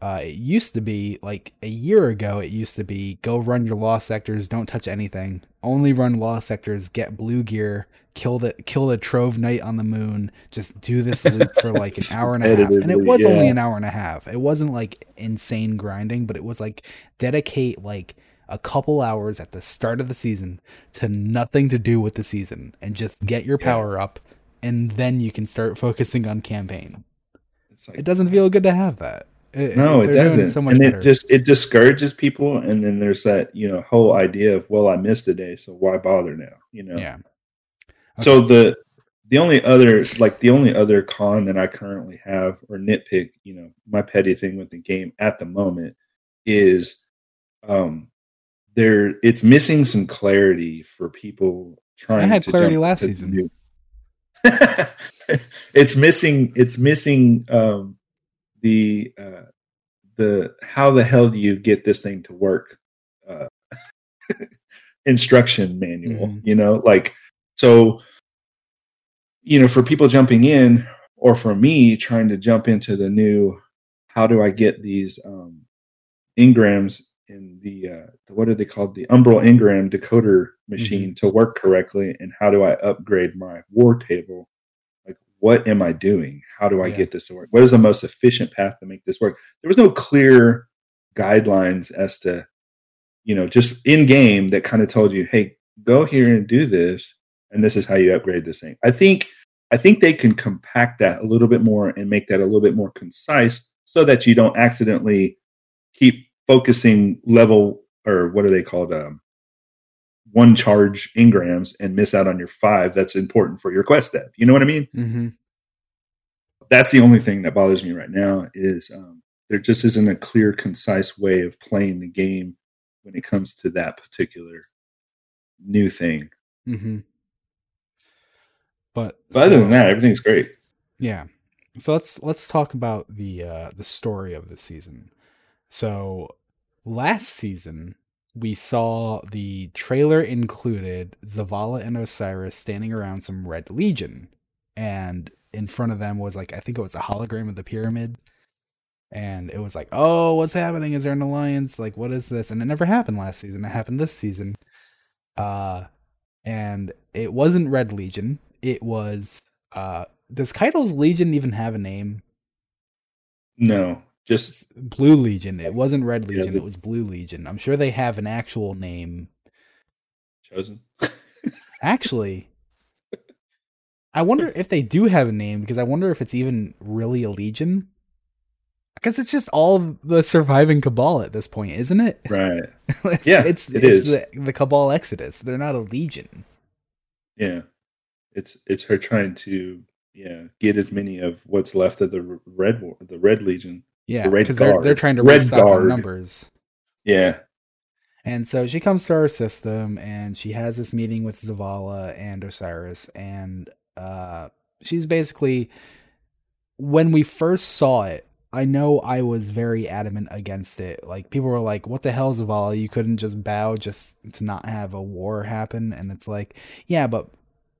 uh it used to be like a year ago it used to be go run your law sectors don't touch anything only run law sectors get blue gear kill the kill the trove knight on the moon just do this loop for like an hour and a half and it was only an hour and a half it wasn't like insane grinding but it was like dedicate like a couple hours at the start of the season to nothing to do with the season and just get your Yeah. power up and then you can start focusing on campaign. Like, It doesn't feel good to have that. It- no, it doesn't. so and better. it just it discourages people. And then there's that you know whole idea of well, I missed a day, so why bother now? You know. yeah. So the the only other like the only other con that I currently have or nitpick, you know, my petty thing with the game at the moment is um there it's missing some clarity for people trying to. I had to clarity jump last season. it's missing it's missing um the uh the how the hell do you get this thing to work uh instruction manual Mhm. you know like so you know for people jumping in or for me trying to jump into the new how do i get these um engrams in the uh what are they called the umbral engram decoder machine to work correctly and how do i upgrade my war table what am i doing? How do i Yeah. get this to work? What is the most efficient path to make this work? There was no clear guidelines as to you know just in game that kind of told you hey go here and do this and this is how you upgrade this thing. I think i think they can compact that a little bit more and make that a little bit more concise so that you don't accidentally keep focusing level or what are they called um, one charge engrams and miss out on your five that's important for your quest step. You know what i mean? Hmm that's the only thing that bothers me right now is um, there just isn't a clear concise way of playing the game when it comes to that particular new thing. Hmm But, but other than that everything's great. Yeah. So let's let's talk about the uh the story of the season. So last season we saw the trailer included Zavala and Osiris standing around some Red Legion and in front of them was like I think it was a hologram of the pyramid and it was like, "Oh, what's happening? Is there an alliance? Like what is this?" And it never happened last season. It happened this season. Uh and it wasn't Red Legion. It was Uh, does Caiatl's Legion even have a name? No, just Blue Legion. It wasn't Red Yeah, Legion. the- it was Blue Legion. I'm sure they have an actual name. chosen. Actually, I wonder if they do have a name because I wonder if it's even really a legion. Because it's just all the surviving cabal at this point, isn't it? Right. it's, Yeah, it's, it it's is. the, the cabal exodus. They're not a legion. Yeah. It's it's her trying to yeah get as many of what's left of the red War- the red legion. Yeah, because they're they're trying to Red Guard. numbers. Yeah. And so she comes to our system and she has this meeting with Zavala and Osiris. And uh, she's basically, when we first saw it, I know I was very adamant against it. Like, people were like, what the hell, Zavala? You couldn't just bow just to not have a war happen. And it's like, yeah, but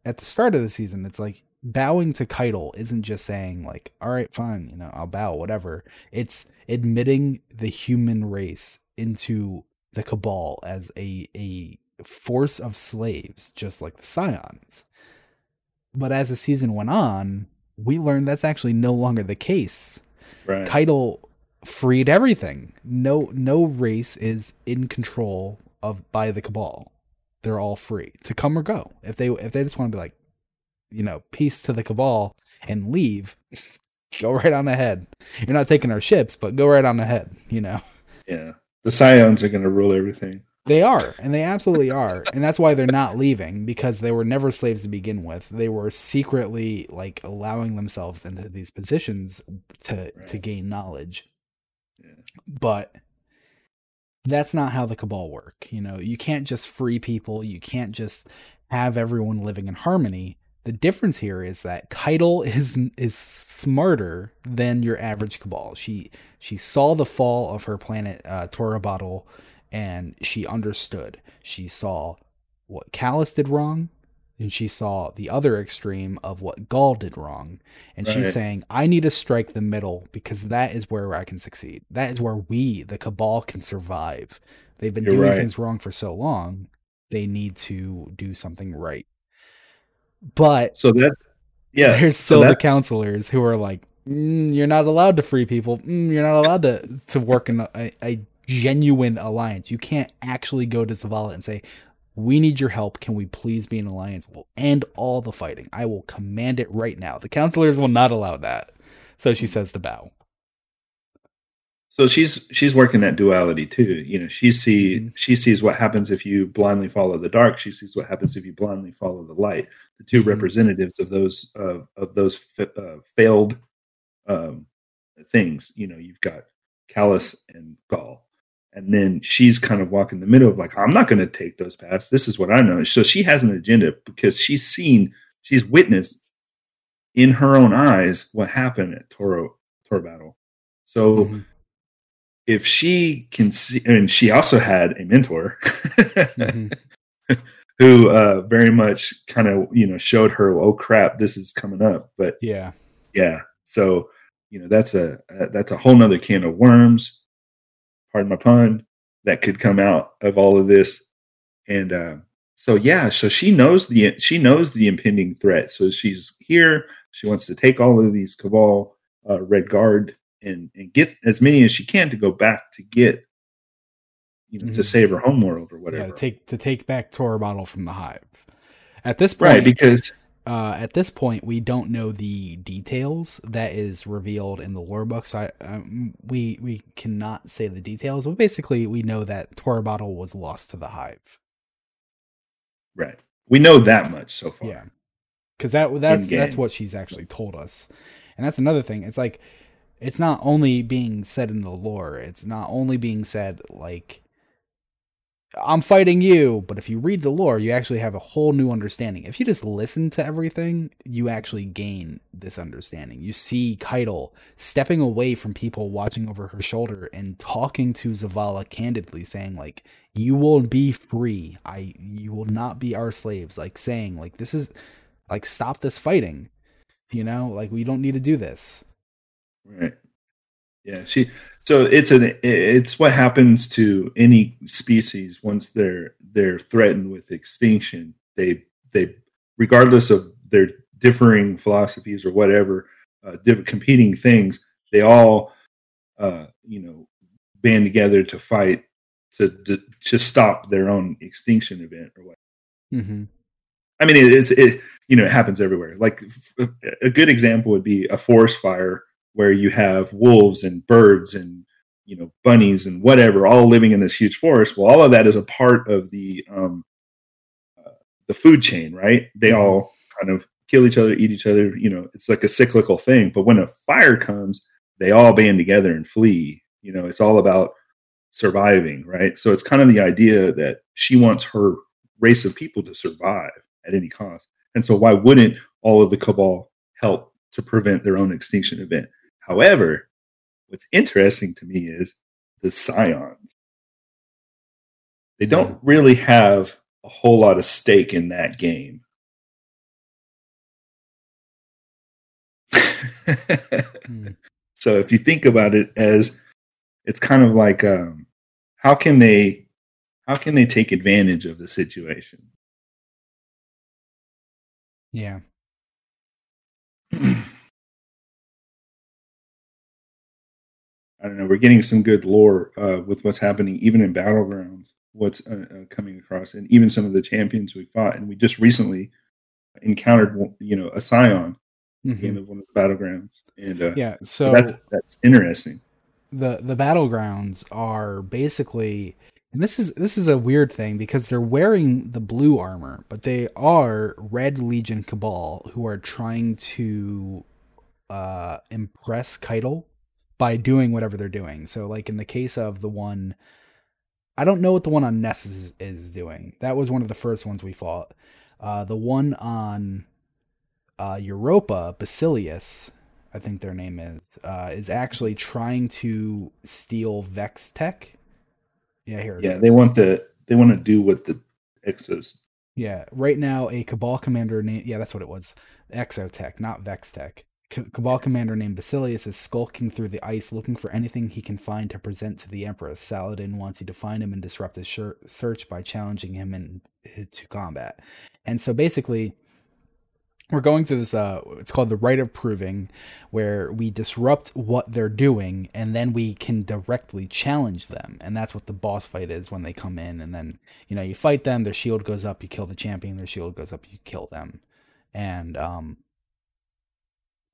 at the start of the season, it's like bowing to Caiatl isn't just saying, like, all right, fine, you know, I'll bow, whatever. It's admitting the human race into the cabal as a a force of slaves just like the scions. But as the season went on we learned that's actually no longer the case. Right. Caiatl freed everything. No no race is in control of by the cabal. They're all free to come or go. If they if they just want to be like you know peace to the cabal and leave go right on ahead you're not taking our ships but go right on ahead you know yeah. The scions are going to rule everything. They are, and they absolutely are. And that's why they're not leaving because they were never slaves to begin with. They were secretly like allowing themselves into these positions to to gain knowledge. Yeah. But that's not how the cabal work. You know, you can't just free people, you can't just have everyone living in harmony. The difference here is that Caiatl is is smarter than your average cabal. She she saw the fall of her planet uh Torobatl and she understood. She saw what Calus did wrong, and she saw the other extreme of what Ghaul did wrong. And she's saying, I need to strike the middle because that is where I can succeed. That is where we, the Cabal, can survive. They've been You're doing right. things wrong for so long, they need to do something right. But So that yeah. there's so still the that counselors who are like, mm, you're not allowed to free people. Mm, you're not allowed to to work in a, a genuine alliance. You can't actually go to Zavala and say, "We need your help. Can we please be an alliance? We'll end all the fighting. I will command it right now." The counselors will not allow that. So she says to bow. So she's she's working that duality too. You know, she see Mhm. she sees what happens if you blindly follow the dark. She sees what happens if you blindly follow the light. The 2 Mhm. representatives of those uh, of those fa- uh, failed um, things. You know, you've got Calus and Ghaul, and then she's kind of walking the middle of like, I'm not going to take those paths. This is what I know. So she has an agenda because she's seen, she's witnessed in her own eyes what happened at Toro Toro Battle. So Mhm. If she can see, and she also had a mentor Mhm. who uh, very much kind of you know showed her, oh crap, this is coming up. But Yeah. yeah, so you know that's a uh, that's a whole nother can of worms. Pardon my pun. That could come out of all of this, and uh, so yeah, so she knows the she knows the impending threat. So she's here. She wants to take all of these cabal uh, red guard and and get as many as she can to go back to get you know to Mhm. save her homeworld or Yeah, whatever. to take to take back Torobatl from the hive. At this point, right, because uh, at this point, we don't know the details that is revealed in the lore books. I um, we we cannot say the details, but basically, we know that Torobatl was lost to the hive. right, we know that much so far. Yeah, because that that's In-game. that's what she's actually told us, and that's another thing. It's like it's not only being said in the lore; it's not only being said like I'm fighting you, but if you read the lore, you actually have a whole new understanding. If you just listen to everything, you actually gain this understanding. You see Caiatl stepping away from people watching over her shoulder and talking to Zavala candidly, saying like, "You will be free. I, you will not be our slaves." Like saying like, "This is like stop this fighting." You know, like we don't need to do this. Right. Yeah. She. So it's an. It's what happens to any species once they're they're threatened with extinction. They they regardless of their differing philosophies or whatever, uh, competing things, they all, uh, you know, band together to fight to to, to stop their own extinction event or what. Mm-hmm. I mean, it, it's it you know it happens everywhere. Like f- a good example would be a forest fire where you have wolves and birds and you know bunnies and whatever all living in this huge forest. Well, all of that is a part of the um, uh, the food chain, right? They Mhm. all kind of kill each other, eat each other. You know, it's like a cyclical thing. But when a fire comes, they all band together and flee. You know, it's all about surviving, right? So it's kind of the idea that she wants her race of people to survive at any cost. And so why wouldn't all of the cabal help to prevent their own extinction event? However, what's interesting to me is the scions. They don't really have a whole lot of stake in that game. Hmm. so if you think about it as it's kind of like um, how can they how can they take advantage of the situation Yeah. I don't know. We're getting some good lore uh, with what's happening, even in battlegrounds. What's uh, uh, coming across, and even some of the champions we fought, and we just recently encountered, you know, a scion Mhm. end of one of the battlegrounds, and uh, Yeah. so So that's that's interesting. the the battlegrounds are basically and this is this is a weird thing because they're wearing the blue armor but they are red legion cabal who are trying to uh impress Caiatl by doing whatever they're doing so like in the case of the one i don't know what the one on Nessus, is doing that was one of the first ones we fought uh the one on uh europa basilius I think their name is, uh, is actually trying to steal Vex Tech. Yeah, here. Yeah, is. they want the they want to do what the Exos. Yeah, right now a Cabal commander named yeah, that's what it was. Exotech, not Vex Tech. Cabal commander named Basilius is skulking through the ice looking for anything he can find to present to the Empress. Saladin wants you to find him and disrupt his shir- search by challenging him in, to combat. And so basically, we're going through this uh it's called the rite of proving where we disrupt what they're doing and then we can directly challenge them and that's what the boss fight is when they come in and then you know you fight them their shield goes up you kill the champion their shield goes up you kill them and um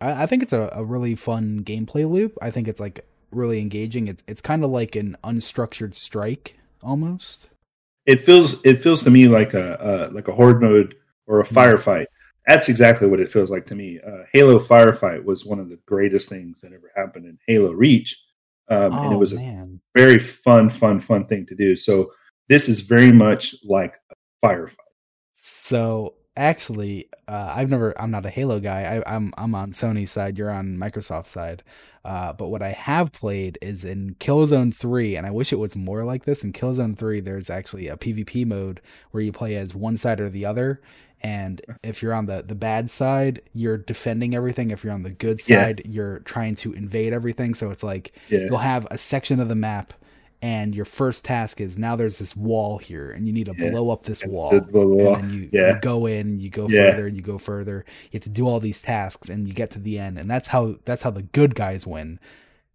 i, I think it's a, a really fun gameplay loop i think it's like really engaging it's it's kind of like an unstructured strike almost It feels it feels to me like a uh, like a horde mode or a Mhm. firefight. That's exactly what it feels like to me. Uh, Halo Firefight was one of the greatest things that ever happened in Halo Reach, um, and it oh was a man very fun, fun, fun thing to do. So this is very much like a firefight. So actually, uh, I've never. I'm not a Halo guy. I, I'm I'm on Sony's side. You're on Microsoft's side. Uh, but what I have played is in Killzone 3, and I wish it was more like this. In Killzone 3, there's actually a PvP mode where you play as one side or the other. And if you're on the, the bad side, you're defending everything. If you're on the good Yeah. side, you're trying to invade everything. So it's like Yeah, you'll have a section of the map, and your first task is now there's this wall here, and you need to Yeah. blow up this wall The- the- the- and then you, yeah. you go in, you go Yeah. further, and you go further. You have to do all these tasks, and you get to the end, and that's how that's how the good guys win.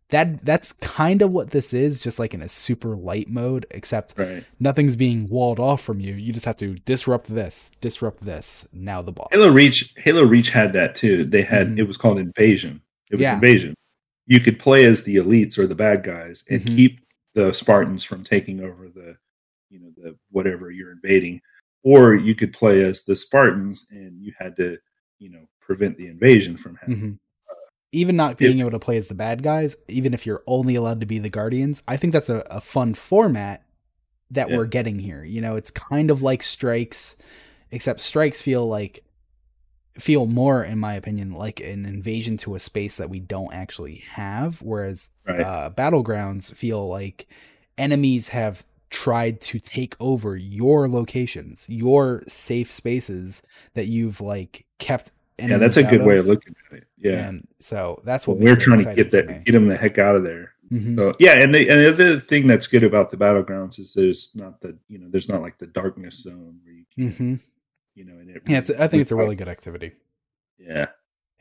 That that's kind of what this is, just like in a super light mode, except right. nothing's being walled off from you. You just have to disrupt this, disrupt this. Now the boss. Halo Reach Halo Reach had that too. They had Mhm. it was called Invasion. It was Yeah. Invasion. You could play as the elites or the bad guys and Mhm. keep the Spartans from taking over the you know the whatever you're invading, or you could play as the Spartans and you had to you know prevent the invasion from happening. Mhm. Even not being able to play as the bad guys, even if you're only allowed to be the guardians, I think that's a, a fun format that Yeah. we're getting here. You know, it's kind of like strikes, except strikes feel like feel more, in my opinion, like an invasion to a space that we don't actually have. Whereas Right. uh, battlegrounds feel like enemies have tried to take over your locations, your safe spaces that you've like kept. yeah, that's a good out way of looking at it. Yeah. and so that's Well, what we're trying to get that get them the heck out of there. Mhm. So yeah, and the and the other thing that's good about the battlegrounds is there's not the you know there's not like the darkness zone where you can Mhm. You know and it Yeah, it's, I think it's a really good activity. Yeah.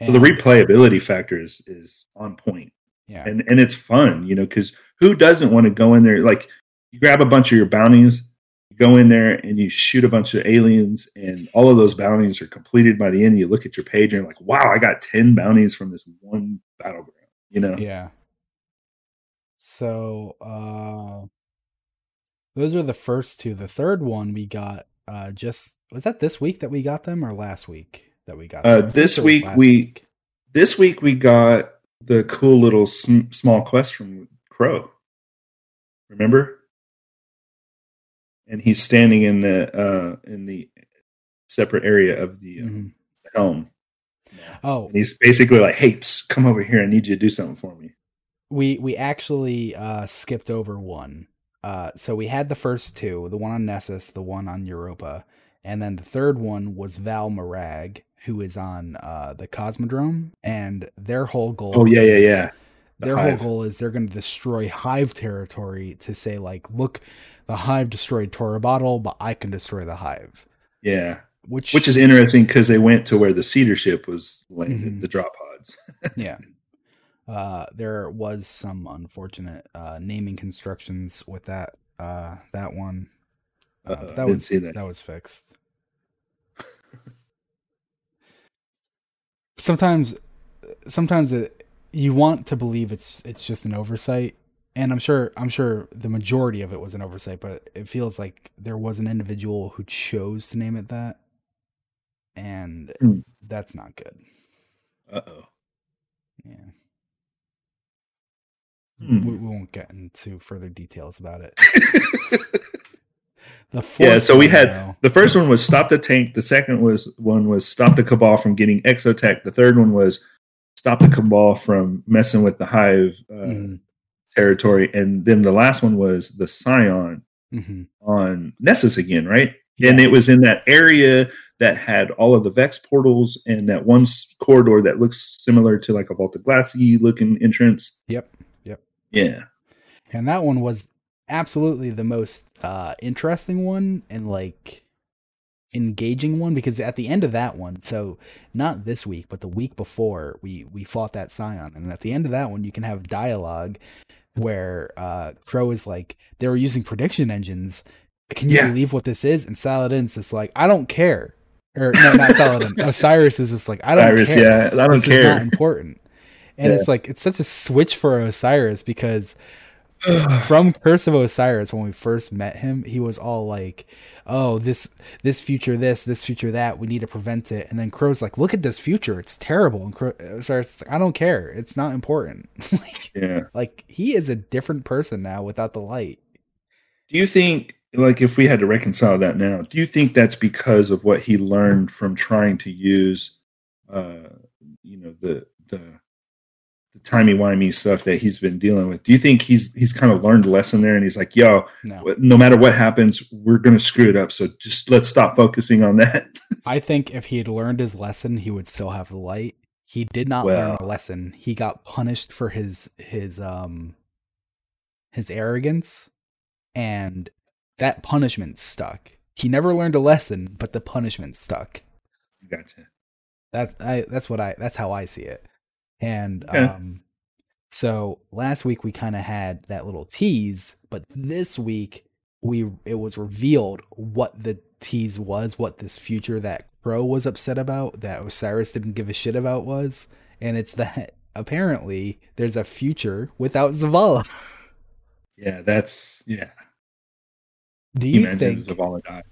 So the replayability factor is is on point. yeah, and and it's fun, you know, because who doesn't want to go in there? Like you grab a bunch of your bounties, you go in there and you shoot a bunch of aliens, and all of those bounties are completed by the end. You look at your page and you're like, wow, I got ten bounties from this one battleground. You know, yeah. So uh those are the first two. The third one we got uh just was that this week that we got them or last week that we got Uh, this week we- this week we got the cool little sm- small quest from Crow. Remember? And he's standing in the uh in the separate area of the uh, Mhm. helm. Oh, And he's basically like, "Hey, psst, come over here. I need you to do something for me." we we actually uh skipped over one. Uh so we had the first two, the one on Nessus, the one on Europa, and then the third one was Val Marag, who is on uh the Cosmodrome, and their whole goal Oh yeah, yeah, yeah. The their Hive. whole goal is they're going to destroy hive territory to say like look the hive destroyed Torobatl but i can destroy the hive Yeah, which which is interesting because they went to where the seeder ship was landed, Mhm. the drop pods. yeah uh there was some unfortunate uh naming constructions with that uh that one uh, Uh-oh, but I that was see that. that was fixed sometimes sometimes it, you want to believe it's it's just an oversight and i'm sure i'm sure the majority of it was an oversight but it feels like there was an individual who chose to name it that and Hmm. that's not good Uh oh. yeah Hmm. we, we won't get into further details about it the Yeah, so we had- The first one was stop the tank. The second was one was stop the cabal from getting exotech. The third one was stop the cabal from messing with the hive uh, Mhm, territory. And then the last one was the scion mhm. on Nessus again, right? And it was in that area that had all of the Vex portals and that one corridor that looks similar to like a Volta Glassy looking entrance. Yep, yep. Yeah. and that one was absolutely the most uh interesting one and like engaging one because at the end of that one so not this week but the week before we we fought that scion and at the end of that one you can have dialogue where uh crow is like they were using prediction engines can you Yeah. believe what this is and saladin's just like i don't care or no not saladin osiris is just like i don't Iris, care yeah. I don't this is not care. important and Yeah. it's like it's such a switch for osiris because from Curse of Osiris, when we first met him, he was all like, "Oh, this this future, this this future, that. We need to prevent it." And then Crow's like, "Look at this future; it's terrible." And Crow, Osiris, like, "I don't care; it's not important." like, yeah. like he is a different person now without the light. Do you think, like, if we had to reconcile that now, do you think that's because of what he learned from trying to use, uh, you know, the the the timey wimey stuff that he's been dealing with? Do you think he's he's kind of learned a lesson there, and he's like, "Yo, No, no matter what happens, we're gonna screw it up. So just let's stop focusing on that." I think if he had learned his lesson, he would still have the light. He did not learn a lesson. He got punished for his his um his arrogance and that punishment stuck. He never learned a lesson, but the punishment stuck. gotcha. That's I that's what I that's how I see it. And Okay. um so last week we kind of had that little tease, but this week we it was revealed what the tease was, what this future that Crow was upset about, that Osiris didn't give a shit about was, and it's that apparently there's a future without Zavala. Yeah, that's yeah. Do you think Zavala died.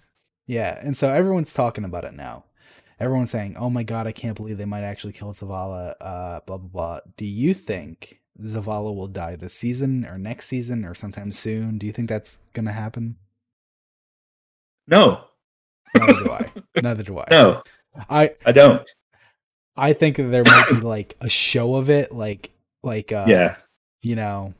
Yeah, and so everyone's talking about it now. Everyone's saying, "Oh my god, I can't believe they might actually kill Zavala." Uh, blah blah blah. Do you think Zavala will die this season or next season or sometime soon? Do you think that's gonna happen? No, Neither do I. Neither do I. no, I I don't. I think there might be like a show of it, like like uh, yeah, you know,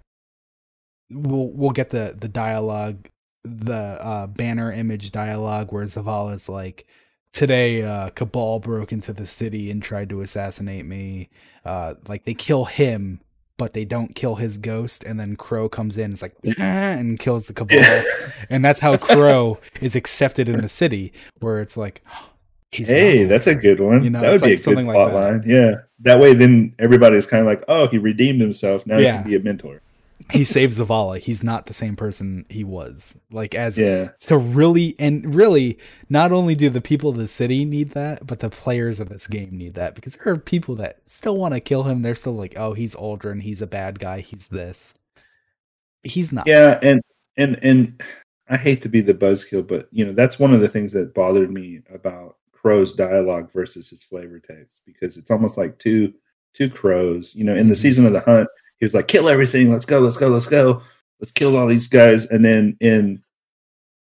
we'll we'll get the the dialogue, the uh, banner image dialogue where Zavala's like, "Today, uh, Cabal broke into the city and tried to assassinate me." Uh, like they kill him, but they don't kill his ghost, and then Crow comes in, it's like and kills the Cabal, and that's how Crow is accepted in the city, where it's like. He's Hey, that's a good one. You know, that would be like a good something like plot line. Yeah. That way, then everybody's kind of like, oh, he redeemed himself. Now Yeah. he can be a mentor. He saves Zavala. He's not the same person he was. Like as Yeah. to really and really not only do the people of the city need that, but the players of this game need that because there are people that still want to kill him. They're still like, oh, he's Uldren, he's a bad guy, he's this. He's not. Yeah. And, and, and I hate to be the buzzkill, but, you know, that's one of the things that bothered me about Crow's dialogue versus his flavor text because it's almost like two, two crows, you know, in the Mhm. season of the hunt, he was like, kill everything. Let's go. Let's go. Let's go. Let's kill all these guys. And then in,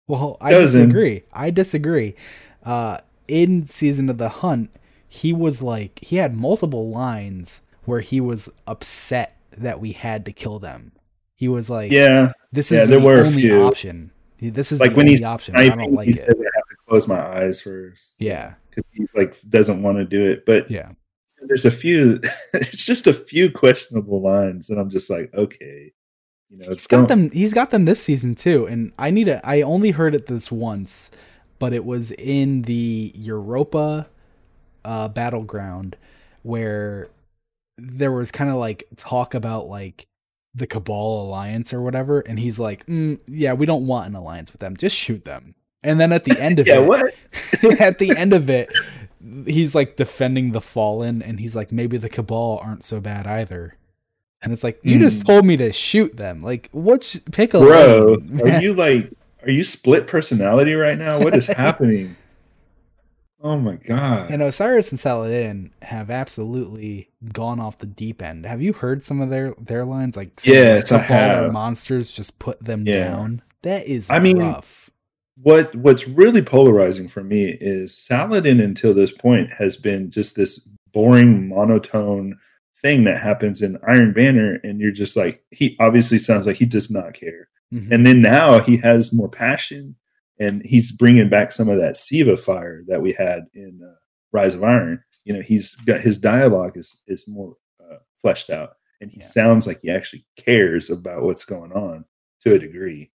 Well, I Doesn't. disagree. I disagree. Uh, in season of the hunt, he was like he had multiple lines where he was upset that we had to kill them. He was like, yeah, this yeah, is there the only option. This is like the when only he's option. I don't like he it. said I have to close my eyes first. Yeah, because he like doesn't want to do it. But yeah. There's a few. it's just a few questionable lines, and I'm just like, okay, you know, He's got them. He's got them this season too. And I need to. I only heard it this once, but it was in the Europa uh, battleground where there was kind of like talk about like the Cabal alliance or whatever, and he's like, mm, "Yeah, we don't want an alliance with them. Just shoot them." And then at the end of Yeah, it, at the end of it, he's like defending the fallen, and he's like, maybe the Cabal aren't so bad either. And it's like, you just Hmm. told me to shoot them. Like, what? Pick a Bro, lane. are you like, are you split personality right now? What is happening? Oh my god! And Osiris and Saladin have absolutely gone off the deep end. Have you heard some of their their lines? Like, some of the Yes, I have. Monsters just put them Yeah. down. That is, I mean, rough. What what's really polarizing for me is Saladin until this point has been just this boring monotone thing that happens in Iron Banner, and you're just like, he obviously sounds like he does not care. Mhm. and then now he has more passion and he's bringing back some of that siva fire that we had in uh, rise of iron you know he's got his dialogue is is more uh, fleshed out and he Yeah. sounds like he actually cares about what's going on to a degree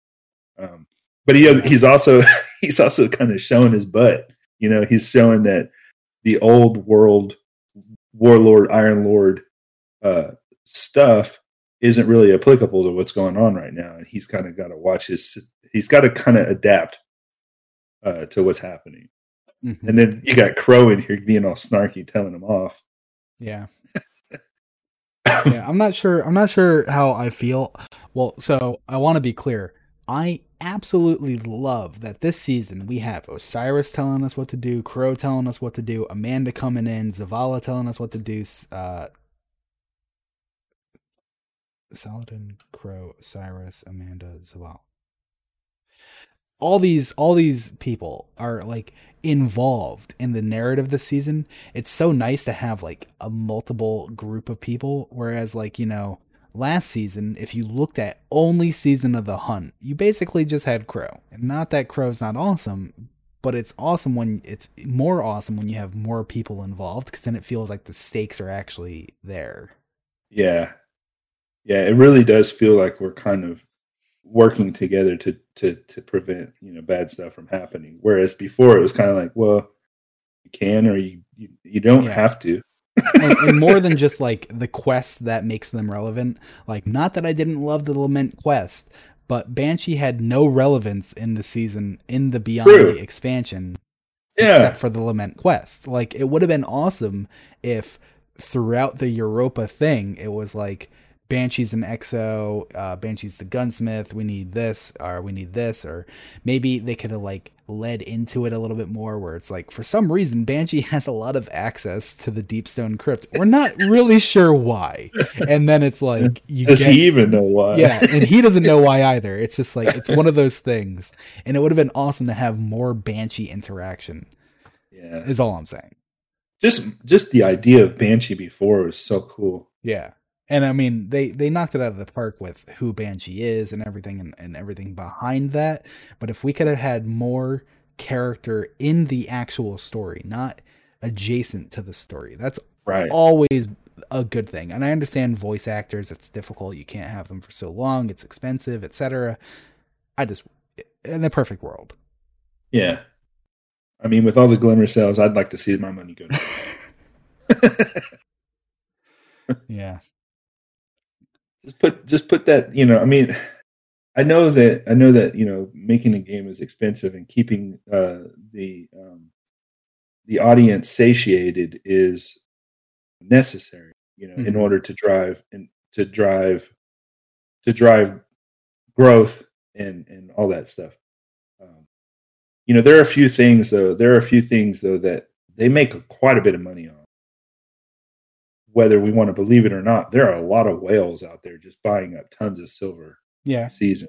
um, but he Yeah. he's also he's also kind of showing his butt you know he's showing that the old world warlord iron lord uh, stuff isn't really applicable to what's going on right now and he's kind of got to watch his he's got to kind of adapt uh, to what's happening Mhm. and then you got crow in here being all snarky telling him off yeah. yeah, I'm not sure. I'm not sure how I feel. Well, so I want to be clear. I absolutely love that this season we have Osiris telling us what to do, Crow telling us what to do, Amanda coming in, Zavala telling us what to do, uh, Saladin, Crow, Osiris, Amanda, Zavala. All these, all these people are like involved in the narrative this season. It's so nice to have like a multiple group of people. Whereas, like, you know, last season, if you looked at only season of the hunt, you basically just had Crow. And not that Crow's not awesome, but it's awesome when it's more awesome when you have more people involved because then it feels like the stakes are actually there. yeah yeah it really does feel like we're kind of working together to to to prevent you know bad stuff from happening whereas before it was kind of like well you can or you you, you don't Yeah. have to and, and more than just like the quest that makes them relevant. Like, not that I didn't love the Lament quest, but Banshee had no relevance in the season in the Beyond True. expansion, yeah except for the Lament quest. Like, it would have been awesome if throughout the Europa thing, it was like Banshee's an exo, uh, Banshee's the gunsmith. We need this, or we need this, or maybe they could have like led into it a little bit more, where it's like for some reason Banshee has a lot of access to the Deepstone Crypt. We're not really sure why, and then it's like you does get, he even know why yeah, and he doesn't know why either. It's just like it's one of those things, and it would have been awesome to have more Banshee interaction. yeah Is all I'm saying. just just the idea of banshee before was so cool Yeah. And I mean, they they knocked it out of the park with who Banshee is and everything and, and everything behind that. But if we could have had more character in the actual story, not adjacent to the story, that's right always a good thing. And I understand voice actors; it's difficult. You can't have them for so long. It's expensive, etc. I just in the perfect world. Yeah. I mean, with all the glimmer sales, I'd like to see my money go. yeah. Just put just put that, you know, I mean, I know that I know that, you know, making a game is expensive and keeping uh the um the audience satiated is necessary, you know, in Mhm. order to drive and to drive to drive growth and and all that stuff. Um, you know, there are a few things though. There are a few things though that they make quite a bit of money on. Whether we want to believe it or not, there are a lot of whales out there just buying up tons of silver Yeah. season.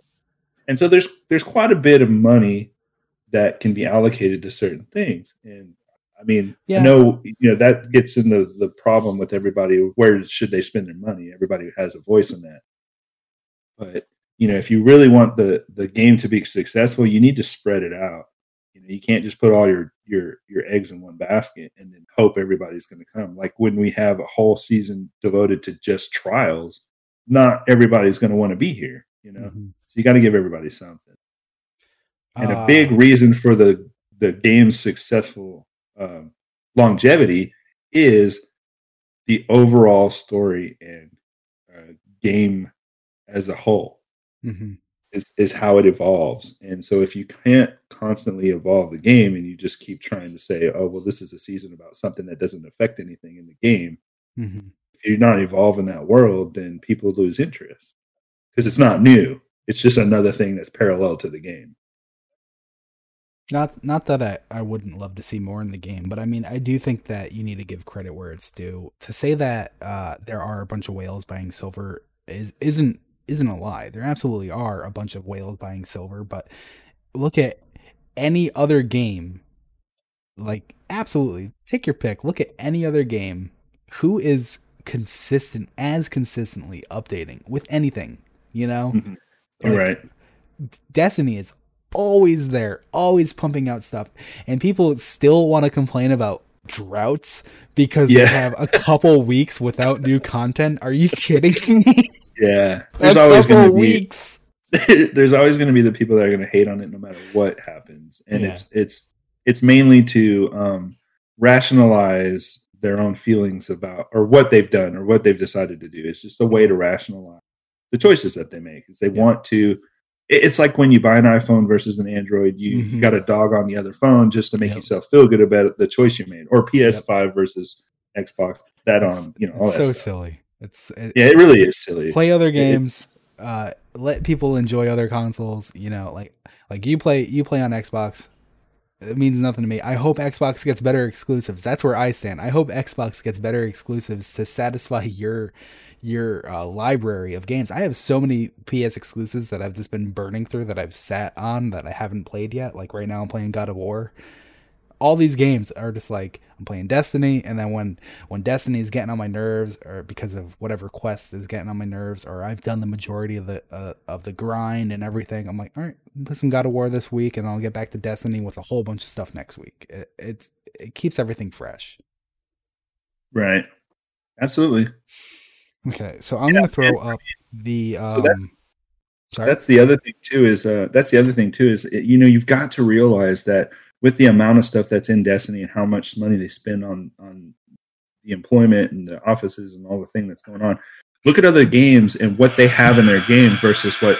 And so there's there's quite a bit of money that can be allocated to certain things. And I mean, Yeah. I know you know that gets in the the problem with everybody. Where should they spend their money? Everybody has a voice in that. But you know, if you really want the the game to be successful, you need to spread it out. You can't just put all your your your eggs in one basket and then hope everybody's going to come. Like when we have a whole season devoted to just trials, not everybody's going to want to be here. You know, Mhm. so you got to give everybody something. And Uh, a big reason for the the game's successful um, longevity is the overall story and uh, game as a whole mhm. Is, is how it evolves. And so if you can't constantly evolve the game and you just keep trying to say, oh, well, this is a season about something that doesn't affect anything in the game, Mhm. if you're not evolving that world, then people lose interest because it's not new. It's just another thing that's parallel to the game. Not not that I, I wouldn't love to see more in the game, but I mean I do think that you need to give credit where it's due. To say that uh, there are a bunch of whales buying silver is isn't isn't a lie. There absolutely are a bunch of whales buying silver, but look at any other game. Like absolutely, take your pick. Look at any other game. Who is consistent as consistently updating with anything? You know, Mhm. Like, right. Destiny is always there, always pumping out stuff, and people still want to complain about droughts because Yeah. they have a couple weeks without new content. Are you kidding me? Yeah. There's a always going to be weeks. there's always going to be the people that are going to hate on it no matter what happens and Yeah. it's it's it's mainly to um rationalize their own feelings about or what they've done or what they've decided to do it's just a way to rationalize the choices that they make is they Yeah. want to it's like when you buy an iphone versus an android you, Mhm. got a dog on the other phone just to make Yep. yourself feel good about the choice you made or ps5 versus xbox that It's- on you know all so silly. It's it, yeah it really is silly play other It- games. Uh, let people enjoy other consoles. You know, like like you play you play on Xbox. It means nothing to me. I hope Xbox gets better exclusives. That's where I stand. I hope Xbox gets better exclusives to satisfy your your uh, library of games. I have so many PS exclusives that I've just been burning through that I've sat on that I haven't played yet. Like right now, I'm playing God of War. All these games are just like I'm playing Destiny, and then when when Destiny is getting on my nerves, or because of whatever quest is getting on my nerves, or I've done the majority of the uh, of the grind and everything, I'm like, all right, put some God of War this week, and I'll get back to Destiny with a whole bunch of stuff next week. It, it's it keeps everything fresh. right absolutely Okay, so I'm gonna throw up the. Um, So that's- sorry. that's the other thing too is uh that's the other thing too is you know you've got to realize that with the amount of stuff that's in destiny and how much money they spend on on the employment and the offices and all the thing that's going on look at other games and what they have in their game versus what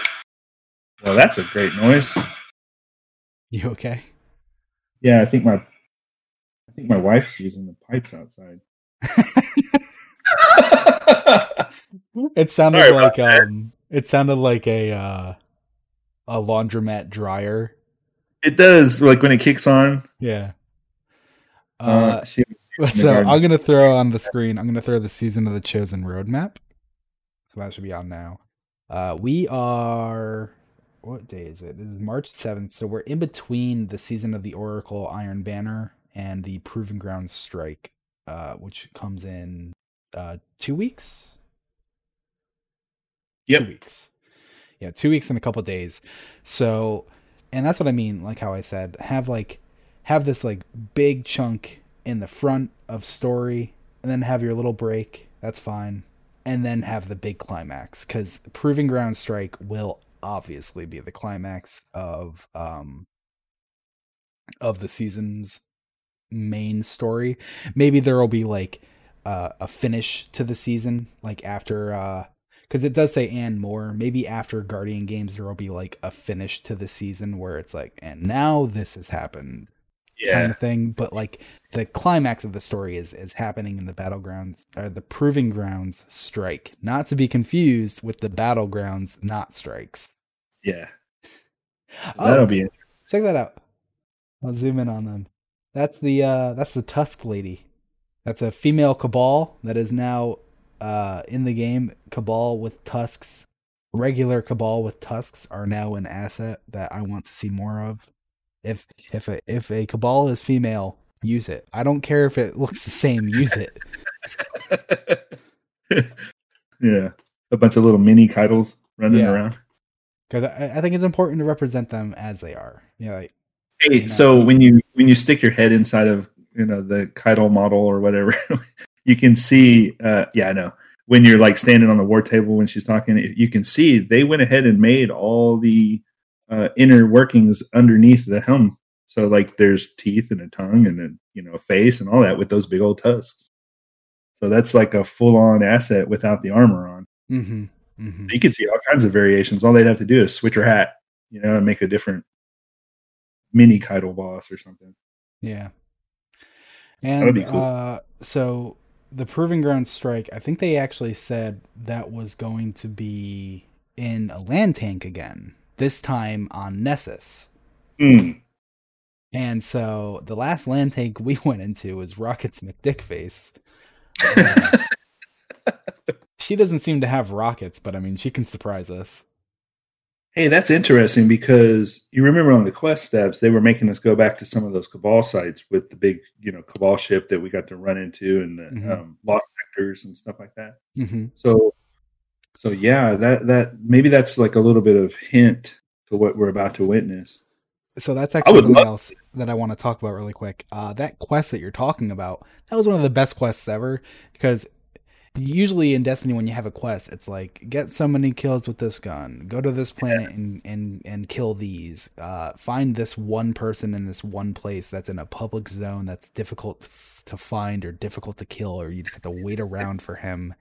well that's a great noise you okay? yeah i think my i think my wife's using the pipes outside It sounded Sorry like um, it sounded like a uh, a laundromat dryer. It does like when it kicks on Yeah. uh, Uh, so. I'm gonna throw on the screen. I'm gonna throw the season of the chosen roadmap. So that should be on now. Uh, we are. What day is it? It is March seventh. So we're in between the season of the Oracle Iron Banner and the Proven Ground Strike, uh, which comes in uh, two weeks. Yep. Two weeks. Yeah, two weeks and a couple days. So, and that's what I mean. Like how I said, have like have this like big chunk in the front of story, and then have your little break. That's fine, and then have the big climax because Proving Ground Strike will obviously be the climax of um of the season's main story. Maybe there will be like uh, a finish to the season, like after uh, because it does say and more. Maybe after Guardian Games, there will be like a finish to the season where it's like, and now this has happened, Yeah. kind of thing. But like the climax of the story is is happening in the battlegrounds or the proving grounds strike, not to be confused with the battlegrounds not strikes. Yeah. Oh, That'll be it. check that out. I'll zoom in on them. That's the uh that's the Tusk lady. That's a female Cabal that is now uh in the game. Cabal with tusks, regular Cabal with tusks are now an asset that I want to see more of. If if a if a Cabal is female, use it. I don't care if it looks the same. Use it. yeah. A bunch of little mini Caiatls running Yeah. around. because I, I think it's important to represent them as they are. Yeah, like, Hey, know. so when you when you stick your head inside of you know the Caiatl model or whatever, you can see. Uh, yeah, I know. When you're like standing on the war table when she's talking, you can see they went ahead and made all the uh, inner workings underneath the helm. So like there's teeth and a tongue and a you know a face and all that with those big old tusks. So that's like a full on asset without the armor on. mm-hmm, mm-hmm. You can see all kinds of variations. All they'd have to do is switch her hat, you know, and make a different mini Caiatl boss or something. Yeah. And be cool. uh, so the Proving Ground strike, I think they actually said that was going to be in a land tank again, this time on Nessus. Hmm. And so the last land tank we went into was Rocket's McDickface. Uh, she doesn't seem to have rockets, but I mean, she can surprise us. Hey, that's interesting because you remember on the quest steps, they were making us go back to some of those Cabal sites with the big, you know, Cabal ship that we got to run into and the Mhm. um, lost sectors and stuff like that. hmm So, so yeah, that that maybe that's like a little bit of hint to what we're about to witness. So that's actually something else that I want to talk about really quick. Uh, that quest that you're talking about, that was one of the best quests ever because usually in Destiny when you have a quest, it's like get so many kills with this gun, go to this planet and and and kill these, uh, find this one person in this one place that's in a public zone that's difficult to find or difficult to kill, or you just have to wait around for him.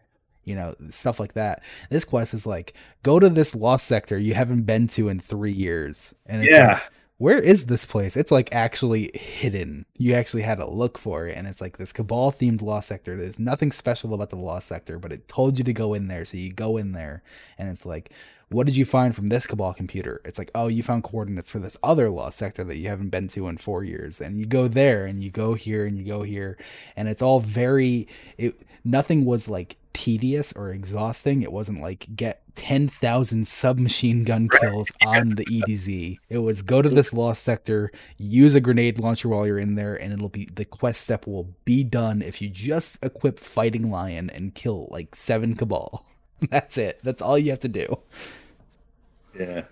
You know, stuff like that. This quest is like, go to this lost sector you haven't been to in three years. And it's like, Yeah, where is this place? It's like actually hidden. You actually had to look for it, and it's like this cabal themed law sector. There's nothing special about the law sector, but it told you to go in there, so you go in there, and it's like, what did you find from this cabal computer? It's like, oh, you found coordinates for this other law sector that you haven't been to in four years, and you go there, and you go here, and you go here, and it's all very. It nothing was like tedious or exhausting. It wasn't like get 10,000 submachine gun kills on the EDZ. It was go to this lost sector, use a grenade launcher while you're in there, and it'll be the quest step will be done if you just equip Fighting Lion and kill like seven Cabal. That's it. That's all you have to do. yeah,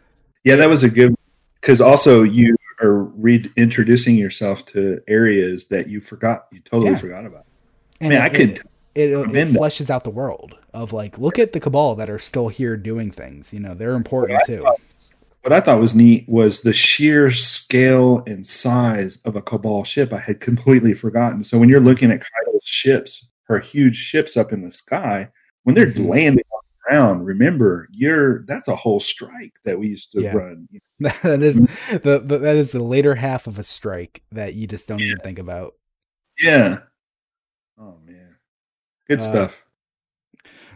yeah. That was a good because also you are reintroducing yourself to areas that you forgot, you totally Yeah. forgot about. And Man, I could. It, it, fleshes out the world of like, look at the Cabal that are still here doing things. You know, they're important What too. thought- what I thought was neat was the sheer scale and size of a Cabal ship. I had completely forgotten. So when you're looking at Caiatl's ships, her huge ships up in the sky, when they're Mhm. landing on the ground, remember you're that's a whole strike that we used to Yeah. run. that is the, the that is the later half of a strike that you just don't even think about. Yeah. Oh man, good Uh, stuff.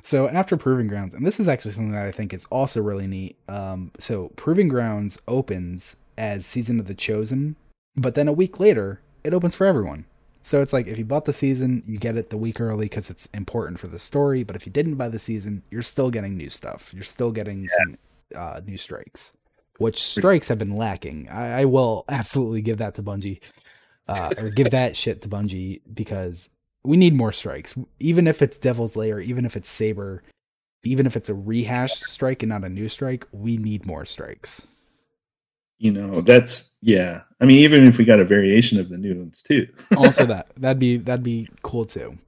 So after Proving Grounds, and this is actually something that I think is also really neat. Um, so Proving Grounds opens as Season of the Chosen, but then a week later it opens for everyone. So it's like if you bought the season, you get it the week early because it's important for the story. But if you didn't buy the season, you're still getting new stuff. You're still getting some uh, new strikes, which strikes have been lacking. I, I will absolutely give that to Bungie, uh, or give that shit to Bungie because we need more strikes. Even if it's Devil's Lair, even if it's Saber, even if it's a rehash strike and not a new strike, we need more strikes. You know, that's yeah. I mean, even if we got a variation of the new ones too. also that that'd be that'd be cool too.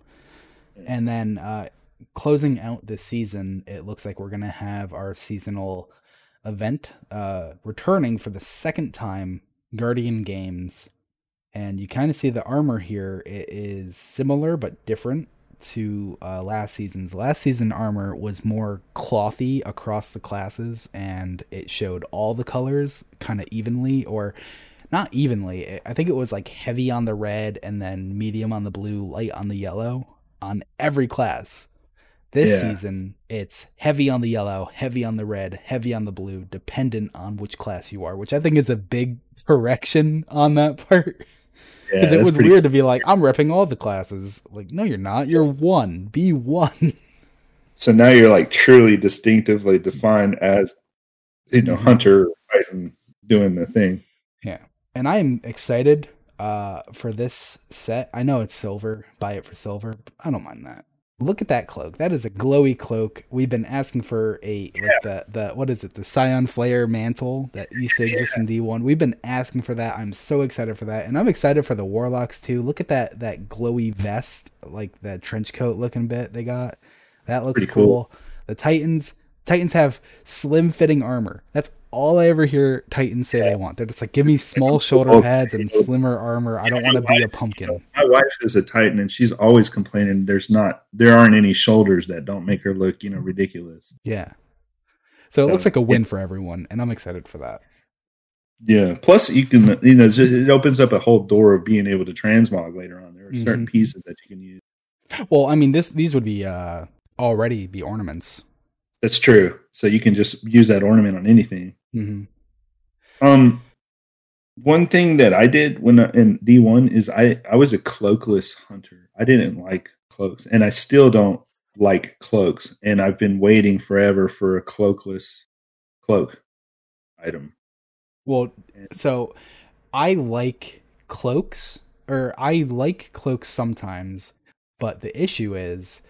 And then uh closing out this season, it looks like we're gonna have our seasonal event uh returning for the second time, Guardian Games and you kind of see the armor here it is similar but different to uh, last season's. Last season armor was more clothy across the classes, and it showed all the colors kind of evenly, or not evenly. I think it was like heavy on the red, and then medium on the blue, light on the yellow on every class. This yeah. season, it's heavy on the yellow, heavy on the red, heavy on the blue, dependent on which class you are, which I think is a big correction on that part. Because yeah, it was weird to be like, I'm repping all the classes. Like, no, you're not. You're one. Be one. So now you're like truly distinctively defined as, you know, hunter fighting, doing the thing. Yeah, and I'm excited uh, for this set. I know it's silver. Buy it for silver. I don't mind that. Look at that cloak. That is a glowy cloak. We've been asking for a yeah. like the the what is it? The Scion Flare mantle that used to exist yeah. in D1. We've been asking for that. I'm so excited for that. And I'm excited for the Warlocks too. Look at that that glowy vest, like that trench coat looking bit they got. That looks cool. cool. The Titans Titans have slim fitting armor. That's all I ever hear Titans say they want. They're just like, give me small shoulder pads and slimmer armor. I don't want to be a pumpkin. My wife is a Titan, and she's always complaining there's not, there aren't any shoulders that don't make her look, you know, ridiculous. Yeah. So it so, looks like a win for everyone, and I'm excited for that. Yeah. Plus, you can, you know, just, it opens up a whole door of being able to transmog later on. There are certain mm-hmm. pieces that you can use. Well, I mean, this these would be uh already be ornaments. That's true. So you can just use that ornament on anything. Mm-hmm. Um, one thing that I did when I, in D one is I I was a cloakless hunter. I didn't like cloaks, and I still don't like cloaks. And I've been waiting forever for a cloakless cloak item. Well, so I like cloaks, or I like cloaks sometimes, but the issue is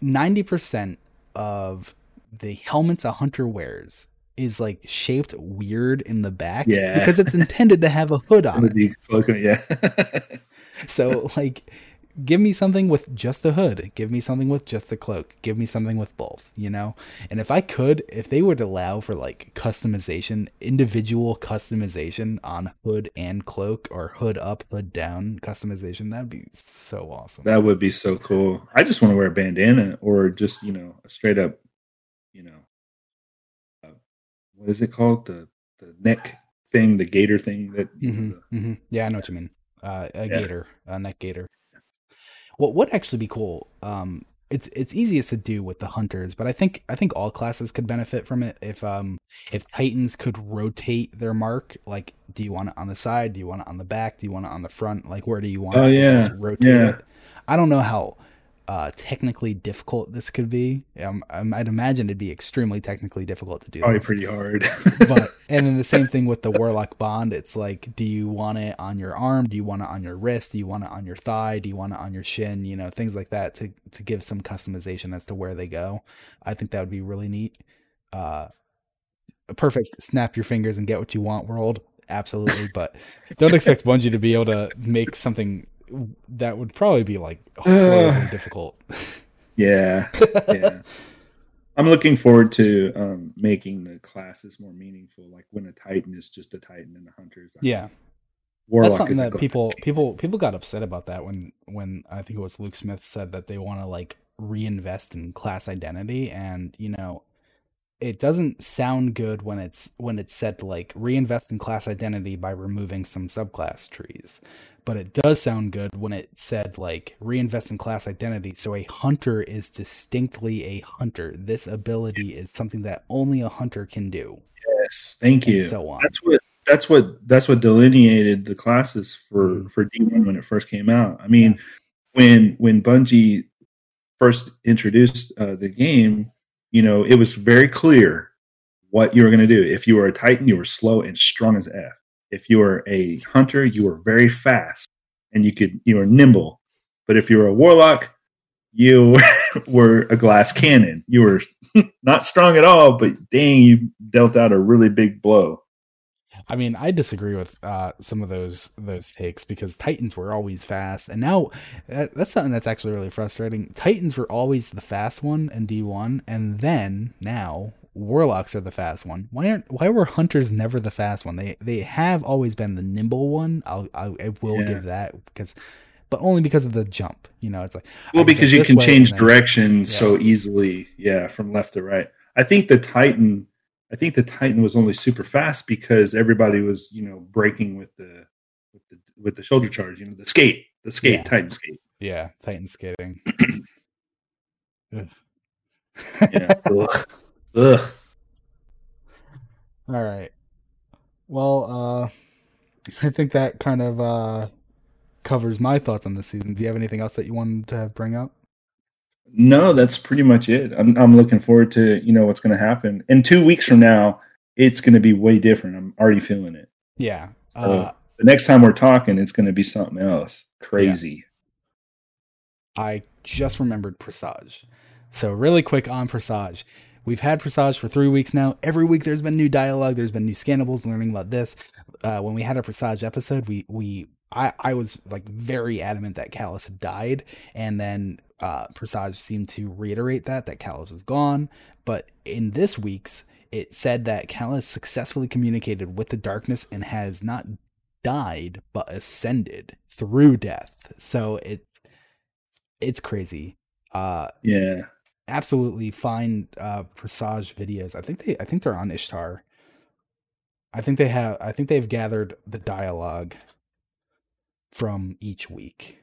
ninety percent of the helmets a hunter wears is like shaped weird in the back yeah. because it's intended to have a hood on it. Yeah. so like give me something with just a hood, give me something with just a cloak, give me something with both, you know? And if I could, if they would allow for like customization, individual customization on hood and cloak or hood up, hood down customization, that'd be so awesome. That would be so cool. I just want to wear a bandana or just, you know, a straight up you know, what is it called? The the neck thing, the gator thing. That mm-hmm, the, mm-hmm. yeah, I know what you mean. Uh, a yeah. gator, a neck gator. What would actually be cool? Um, it's it's easiest to do with the hunters, but I think I think all classes could benefit from it if um if Titans could rotate their mark. Like, do you want it on the side? Do you want it on the back? Do you want it on the front? Like, where do you want? Oh it yeah, rotate yeah. it. I don't know how uh, technically difficult this could be. Um, I'd imagine it'd be extremely technically difficult to do. Probably this. pretty hard. but and then the same thing with the Warlock Bond. It's like, do you want it on your arm? Do you want it on your wrist? Do you want it on your thigh? Do you want it on your shin? You know, things like that to to give some customization as to where they go. I think that would be really neat. Uh, perfect. Snap your fingers and get what you want. World. Absolutely, but don't expect Bungie to be able to make something that would probably be like uh, difficult. Yeah, yeah. I'm looking forward to um, making the classes more meaningful. Like when a Titan is just a Titan and a Hunter is yeah. Warlock That's something that people people people got upset about that when when I think it was Luke Smith said that they want to like reinvest in class identity and you know it doesn't sound good when it's when it's said to like reinvest in class identity by removing some subclass trees but it does sound good when it said like reinvest in class identity. So a hunter is distinctly a hunter. This ability is something that only a hunter can do. Yes, thank you. so on. That's what that's what that's what delineated the classes for mm. for D1 when it first came out. I mean, when when Bungie first introduced uh, the game, you know, it was very clear what you were going to do. If you were a Titan, you were slow and strong as F. If you were a hunter, you were very fast and you could you were nimble. But if you were a warlock, you were a glass cannon. You were not strong at all, but dang, you dealt out a really big blow. I mean, I disagree with uh, some of those those takes because Titans were always fast, and now that, that's something that's actually really frustrating. Titans were always the fast one in D one, and then now warlocks are the fast one. Why aren't why were hunters never the fast one? They they have always been the nimble one. I'll, I'll I will Yeah. give that because, but only because of the jump. You know, it's like Well, because you can change direction so easily, yeah, from left to right. I think the Titan, I think the Titan was only super fast because everybody was, you know, breaking with the with the with the shoulder charge, you know, the skate, the skate, Yeah. Titan skate. Yeah, Titan skating. Yeah. Ugh. Ugh. All right. Well, uh I think that kind of uh covers my thoughts on this season. Do you have anything else that you wanted to bring up? No, that's pretty much it. I'm I'm looking forward to you know what's going to happen in two weeks from now. It's going to be way different. I'm already feeling it. Yeah. So Uh the next time we're talking, it's going to be something else crazy. I just remembered Presage. So really quick on Presage. We've had Presage for three weeks now. Every week there's been new dialogue. There's been new scannables learning about this. Uh, when we had a Presage episode, we we I, I was like very adamant that Calus had died, and then uh, Presage seemed to reiterate that that Calus was gone. But in this week's, it said that Calus successfully communicated with the darkness and has not died but ascended through death. So it it's crazy. Uh Yeah. Absolutely find uh Presage videos. I think they I think they're on Ishtar. I think they have I think they've gathered the dialogue from each week.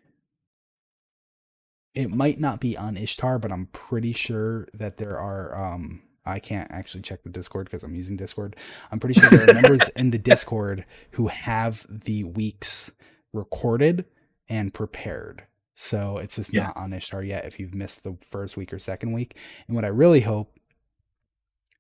It might not be on Ishtar, but I'm pretty sure that there are um I can't actually check the Discord because I'm using Discord. I'm pretty sure there are members in the Discord who have the weeks recorded and prepared. So it's just Yeah. not on Ishtar yet if you've missed the first week or second week. And what I really hope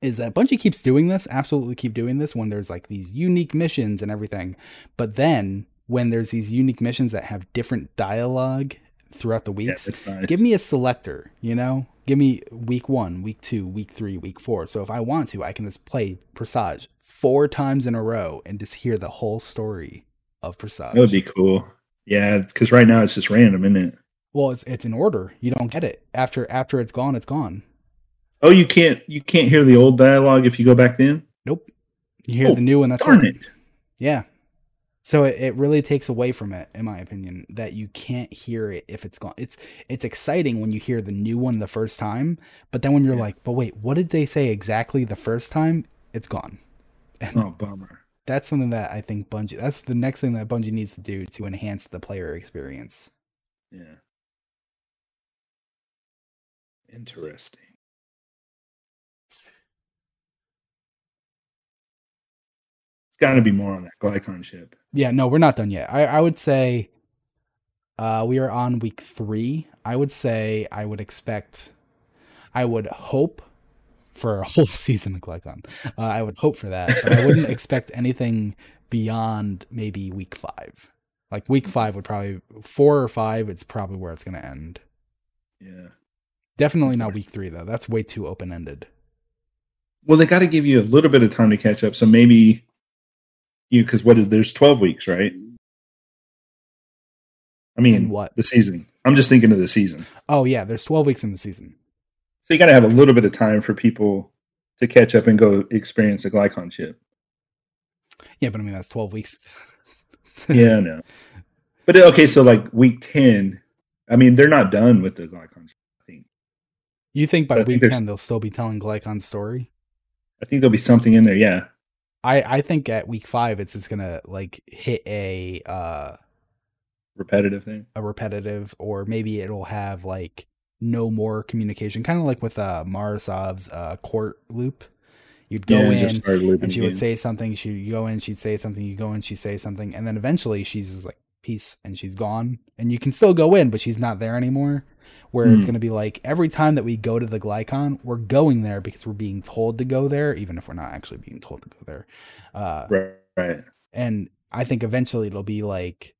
is that Bungie keeps doing this, absolutely keep doing this when there's like these unique missions and everything. But then when there's these unique missions that have different dialogue throughout the weeks, it's nice. give me a selector, you know? Give me week one, week two, week three, week four. So if I want to, I can just play Presage four times in a row and just hear the whole story of Presage. That would be cool. Yeah, because right now it's just random, isn't it? well, it's it's in order. You don't get it. After after it's gone, it's gone. Oh, you can't you can't hear the old dialogue if you go back then. Nope. You hear Oh, the new one, that's Darn it. it! Yeah. So it, it really takes away from it, in my opinion, that you can't hear it if it's gone. It's it's exciting when you hear the new one the first time, but then when you're Yeah. like, but wait, what did they say exactly the first time? It's gone. And Oh, bummer. That's something that I think Bungie that's the next thing that Bungie needs to do to enhance the player experience. Yeah. Interesting. It's got to be more on that Glykon ship. Yeah, no, we're not done yet. I, I would say uh, we are on week three. I would say I would expect, I would hope for a whole season of Glykon. Uh, I would hope for that, but I wouldn't expect anything beyond maybe week five. Like week five would probably four or five. It's probably where it's going to end. Yeah. Definitely not week three though. That's way too open ended. Well, they got to give you a little bit of time to catch up. So maybe you because what is there's twelve weeks, right? I mean, In what? the season? I'm just thinking of the season. Oh yeah, there's 12 weeks in the season. So you got to have a little bit of time for people to catch up and go experience the Glykon ship. Yeah, but I mean that's 12 weeks. Yeah, know. But okay, so like week ten, I mean, they're not done with the Glykon ship. I think. You think by think week there's- 10 they'll still be telling Glykon's story? I think there'll be something in there. Yeah. I I think at week five it's just gonna like hit a uh Repetitive thing. a repetitive or maybe it'll have like no more communication, kind of like with uh Mara Sov's uh court loop. You'd go yeah, in just and she would say something, she'd go in, she'd say something, you go in, she'd say something, and then eventually she's like peace and she's gone. And you can still go in, but she's not there anymore. Where it's Hmm. gonna be like every time that we go to the Glykon, we're going there because we're being told to go there, even if we're not actually being told to go there. Uh right, right. and I think eventually it'll be like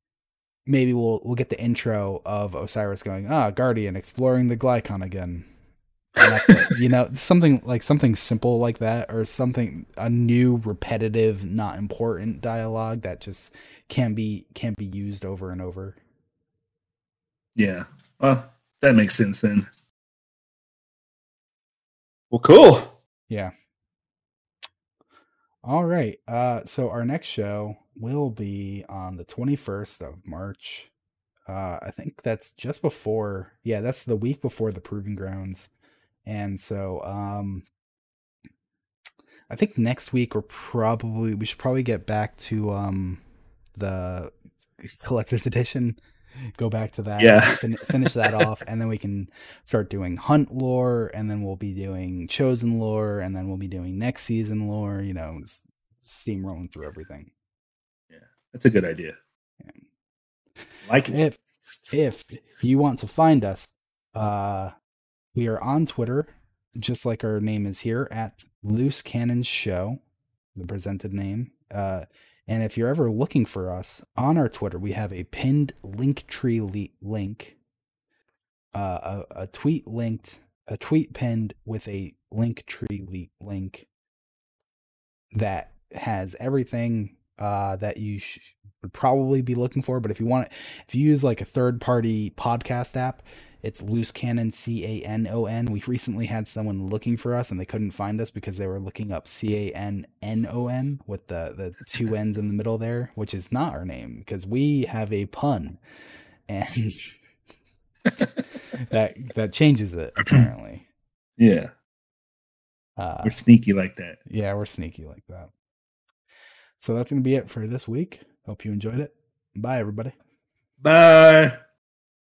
maybe we'll we'll get the intro of Osiris going, ah, Guardian exploring the Glykon again. That's you know, something like something simple like that, or something a new repetitive, not important dialogue that just can be can be used over and over. Yeah. Well, that makes sense then. Well, cool. Yeah. All right. Uh, so our next show will be on the 21st of March. Uh, I think that's just before. Yeah, that's the week before the Proving Grounds, and so um, I think next week we're probably we should probably get back to um the collector's edition. Go back to that. Yeah. fin- finish that off, and then we can start doing hunt lore, and then we'll be doing chosen lore, and then we'll be doing next season lore. You know, steamrolling through everything. Yeah. That's a good idea. Like it. If if you want to find us, uh, we are on Twitter, just like our name is here at Loose Cannon Show, the presented name. Uh, and if you're ever looking for us on our Twitter, we have a pinned link tree le- link, uh, a, a tweet linked, a tweet pinned with a link tree le- link that has everything uh, that you sh- would probably be looking for. But if you want, if you use like a third party podcast app, it's Loose Cannon C A N O N. We recently had someone looking for us and they couldn't find us because they were looking up C A N N O N with the the two N's in the middle there, which is not our name because we have a pun, and that that changes it apparently. Yeah. Uh, We're sneaky like that. yeah, we're sneaky like that. So that's gonna be it for this week. Hope you enjoyed it. Bye, everybody. Bye.